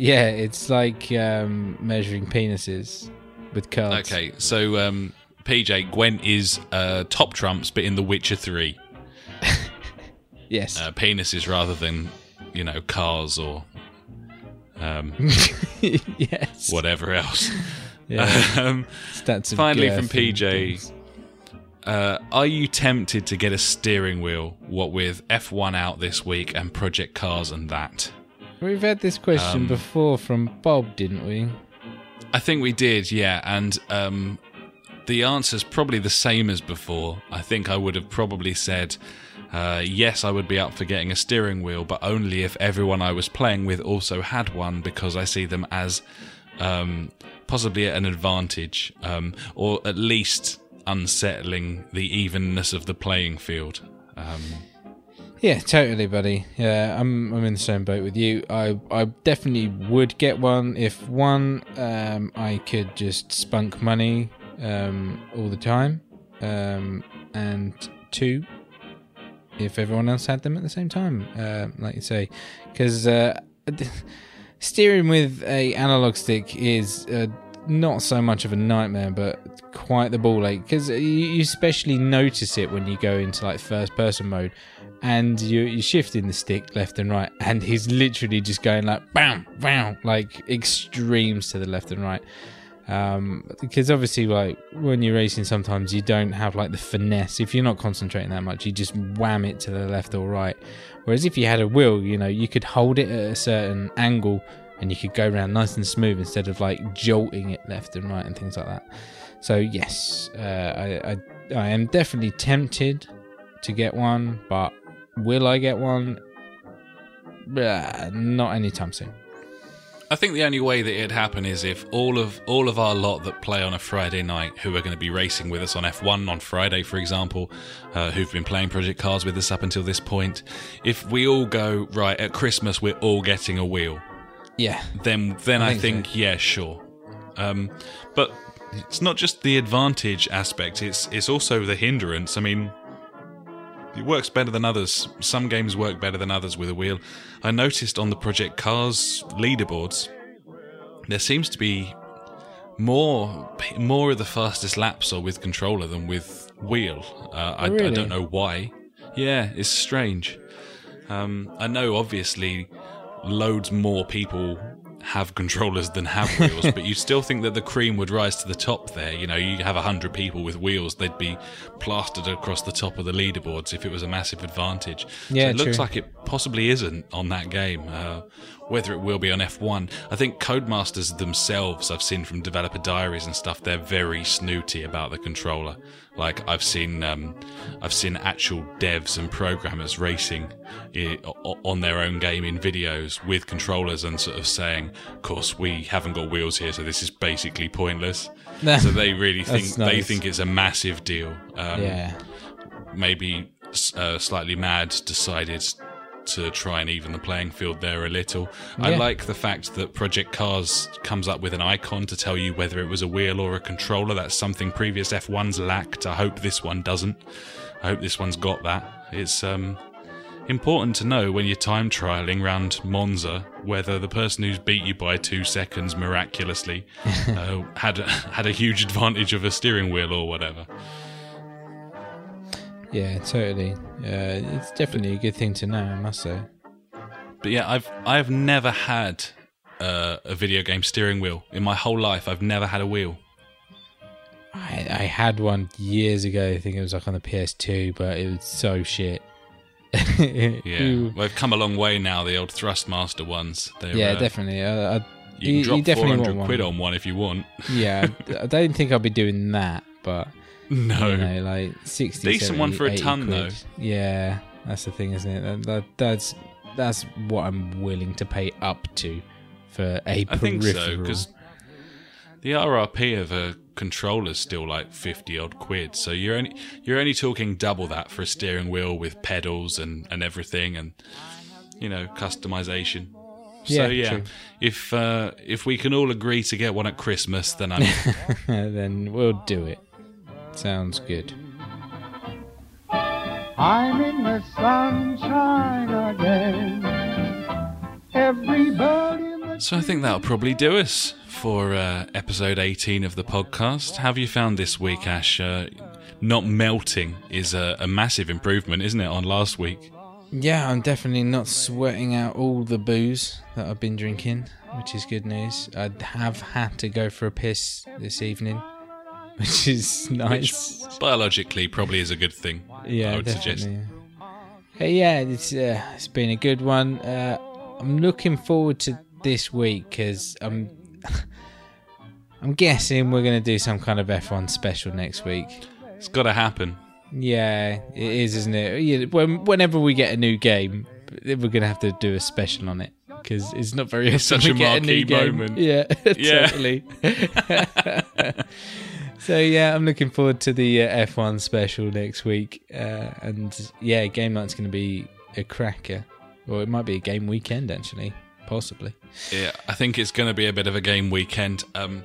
Yeah, it's like um, measuring penises with cards. Okay, so um, PJ, Gwent is uh, top trumps, but in The Witcher 3. Yes. Uh, penises rather than, you know, cars or um, yes. whatever else. Yeah. um, finally from PJ. uh, are you tempted to get a steering wheel, what with F1 out this week and Project Cars and that? We've had this question Um, before from Bob, didn't we? I think we did, yeah, and um, the answer's probably the same as before. I think I would have probably said, uh, yes, I would be up for getting a steering wheel, but only if everyone I was playing with also had one, because I see them as um, possibly an advantage, um, or at least unsettling the evenness of the playing field. Um, Yeah, totally, buddy. Yeah, I'm I'm in the same boat with you. I I definitely would get one if one um, I could just spunk money um, all the time, um, and two if everyone else had them at the same time, uh, like you say, because uh, steering with a analog stick is not so much of a nightmare, but quite the ball ache because you, especially notice it when you go into like first person mode, and you you're shifting the stick left and right, and he's literally just going like bam, bam, like extremes to the left and right. Um, because obviously, like when you're racing, sometimes you don't have like the finesse. If you're not concentrating that much, you just wham it to the left or right. Whereas if you had a wheel, you know, you could hold it at a certain angle and you could go around nice and smooth instead of like jolting it left and right and things like that. So yes, uh, I, I I am definitely tempted to get one, but will I get one? Uh, not anytime soon. I think the only way that it'd happen is if all of all of our lot that play on a Friday night, who are going to be racing with us on F1 on Friday, for example, uh, who've been playing Project Cars with us up until this point, if we all go right at Christmas, we're all getting a wheel. Yeah, Then, then I I, think think, yeah, sure. Um, but it's not just the advantage aspect; it's it's also the hindrance. I mean, it works better than others. Some games work better than others with a wheel. I noticed on the Project Cars leaderboards, there seems to be more more of the fastest laps are with controller than with wheel. Uh, I, I don't know why. Yeah, it's strange. Um, I know, obviously, loads more people have controllers than have wheels, but you still think that the cream would rise to the top there. You know, you have a hundred people with wheels, they'd be plastered across the top of the leaderboards if it was a massive advantage. Yeah, so it looks true. like it possibly isn't on that game. Uh, whether it will be on F1, I think Codemasters themselves, I've seen from developer diaries and stuff, they're very snooty about the controller. Like I've seen, um, I've seen actual devs and programmers racing i- o- on their own game in videos with controllers and sort of saying, "Of course, we haven't got wheels here, so this is basically pointless." so they really think That's they think it's a massive deal. Um, yeah, maybe uh, slightly mad decided to try and even the playing field there a little. I like the fact that Project Cars comes up with an icon to tell you whether it was a wheel or a controller. That's something previous F1s lacked. I hope this one doesn't. I hope this one's got that. It's um, important to know when you're time trialing round Monza whether the person who's beat you by two seconds miraculously uh, had a, had a huge advantage of a steering wheel or whatever. Yeah, totally. Uh, it's definitely a good thing to know, I must say. But yeah, I've I've never had uh, a video game steering wheel in my whole life. I've never had a wheel. I, I had one years ago. I think it was like on the PS2, but it was so shit. Yeah, well, they've come a long way now. The old Thrustmaster ones. They're, yeah, uh, definitely. Uh, I, You can you drop four definitely want hundred one. quid on one if you want. yeah, I I don't think I'll be doing that, but No, you know, like 60 Decent 70, one for a ton, quid. though. Yeah, that's the thing, isn't it? That, that, that's that's what I'm willing to pay up to for a I think peripheral. so because the RRP of a controller's still like fifty odd quid. So you're only you're only talking double that for a steering wheel with pedals and and everything and you know customization. Yeah, so yeah, true. if uh, if we can all agree to get one at Christmas, then I'm then we'll do it. Sounds good. I'm in the sunshine again. Everybody in the So I think that'll probably do us for uh, episode 18 of the podcast. How have you found this week, Ash? Uh, not melting is a, a massive improvement, isn't it, on last week? Yeah, I'm definitely not sweating out all the booze that I've been drinking, which is good news. I have had to go for a piss this evening, which is Which nice. biologically probably is a good thing. yeah, I would definitely. suggest. Hey, yeah, it's uh, it's been a good one. Uh, I'm looking forward to this week because I'm I'm guessing we're going to do some kind of F1 special next week. It's got to happen. Yeah, it is, isn't it? Yeah, when, whenever we get a new game, we're going to have to do a special on it because it's not very It's often such we a get a marquee new game. moment. Yeah, Yeah. totally. so yeah, I'm looking forward to the uh, F1 special next week, uh, and yeah, game night's going to be a cracker. Or it might be a game weekend actually, possibly. Yeah, I think it's going to be a bit of a game weekend. Um,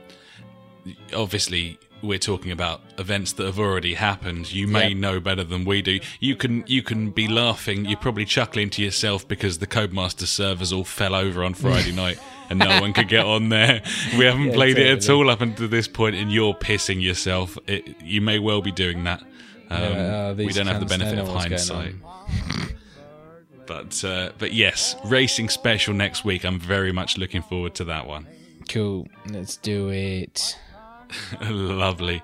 obviously, we're talking about events that have already happened. You may Yep. know better than we do. You can you can be laughing. You're probably chuckling to yourself because the Codemaster servers all fell over on Friday night. And no one could get on there. We haven't Yeah, played it at all up until this point, and you're pissing yourself. It, you may well be doing that. Um, Yeah, uh, we don't have the benefit of hindsight. but uh, but yes, racing special next week. I'm very much looking forward to that one. Cool. Let's do it. Lovely.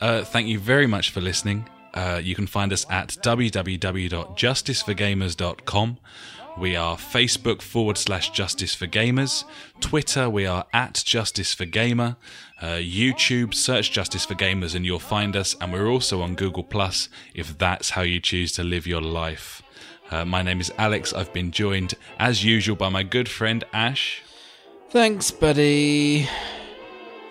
Uh, thank you very much for listening. Uh, you can find us at www.justiceforgamers.com. We are Facebook forward slash Justice for Gamers. Twitter, we are at Justice for Gamer. Uh, YouTube, search Justice for Gamers and you'll find us. And we're also on Google Plus if that's how you choose to live your life. Uh, my name is Alex. I've been joined, as usual, by my good friend Ash. Thanks, buddy.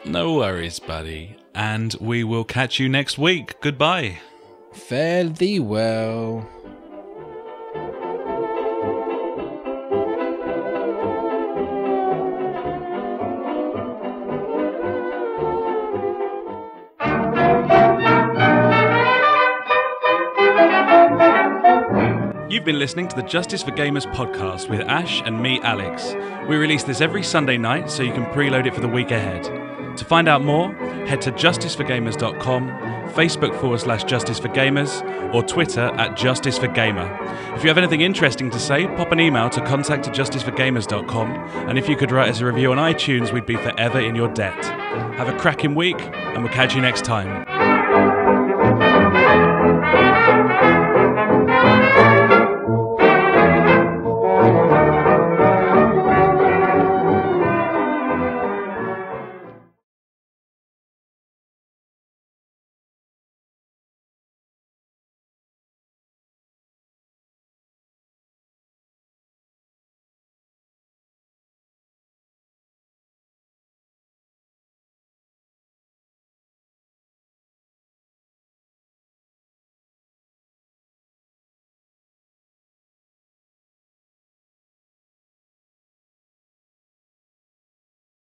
No worries, buddy. And we will catch you next week. Goodbye. Fare thee well. You've been listening to the Justice for Gamers podcast with Ash and me, Alex. We release this every Sunday night so you can preload it for the week ahead. To find out more, head to justiceforgamers.com, Facebook forward slash Justice for Gamers, or Twitter at Justice for Gamer. If you have anything interesting to say, pop an email to contact at justiceforgamers.com, and if you could write us a review on iTunes, we'd be forever in your debt. Have a cracking week, and we'll catch you next time.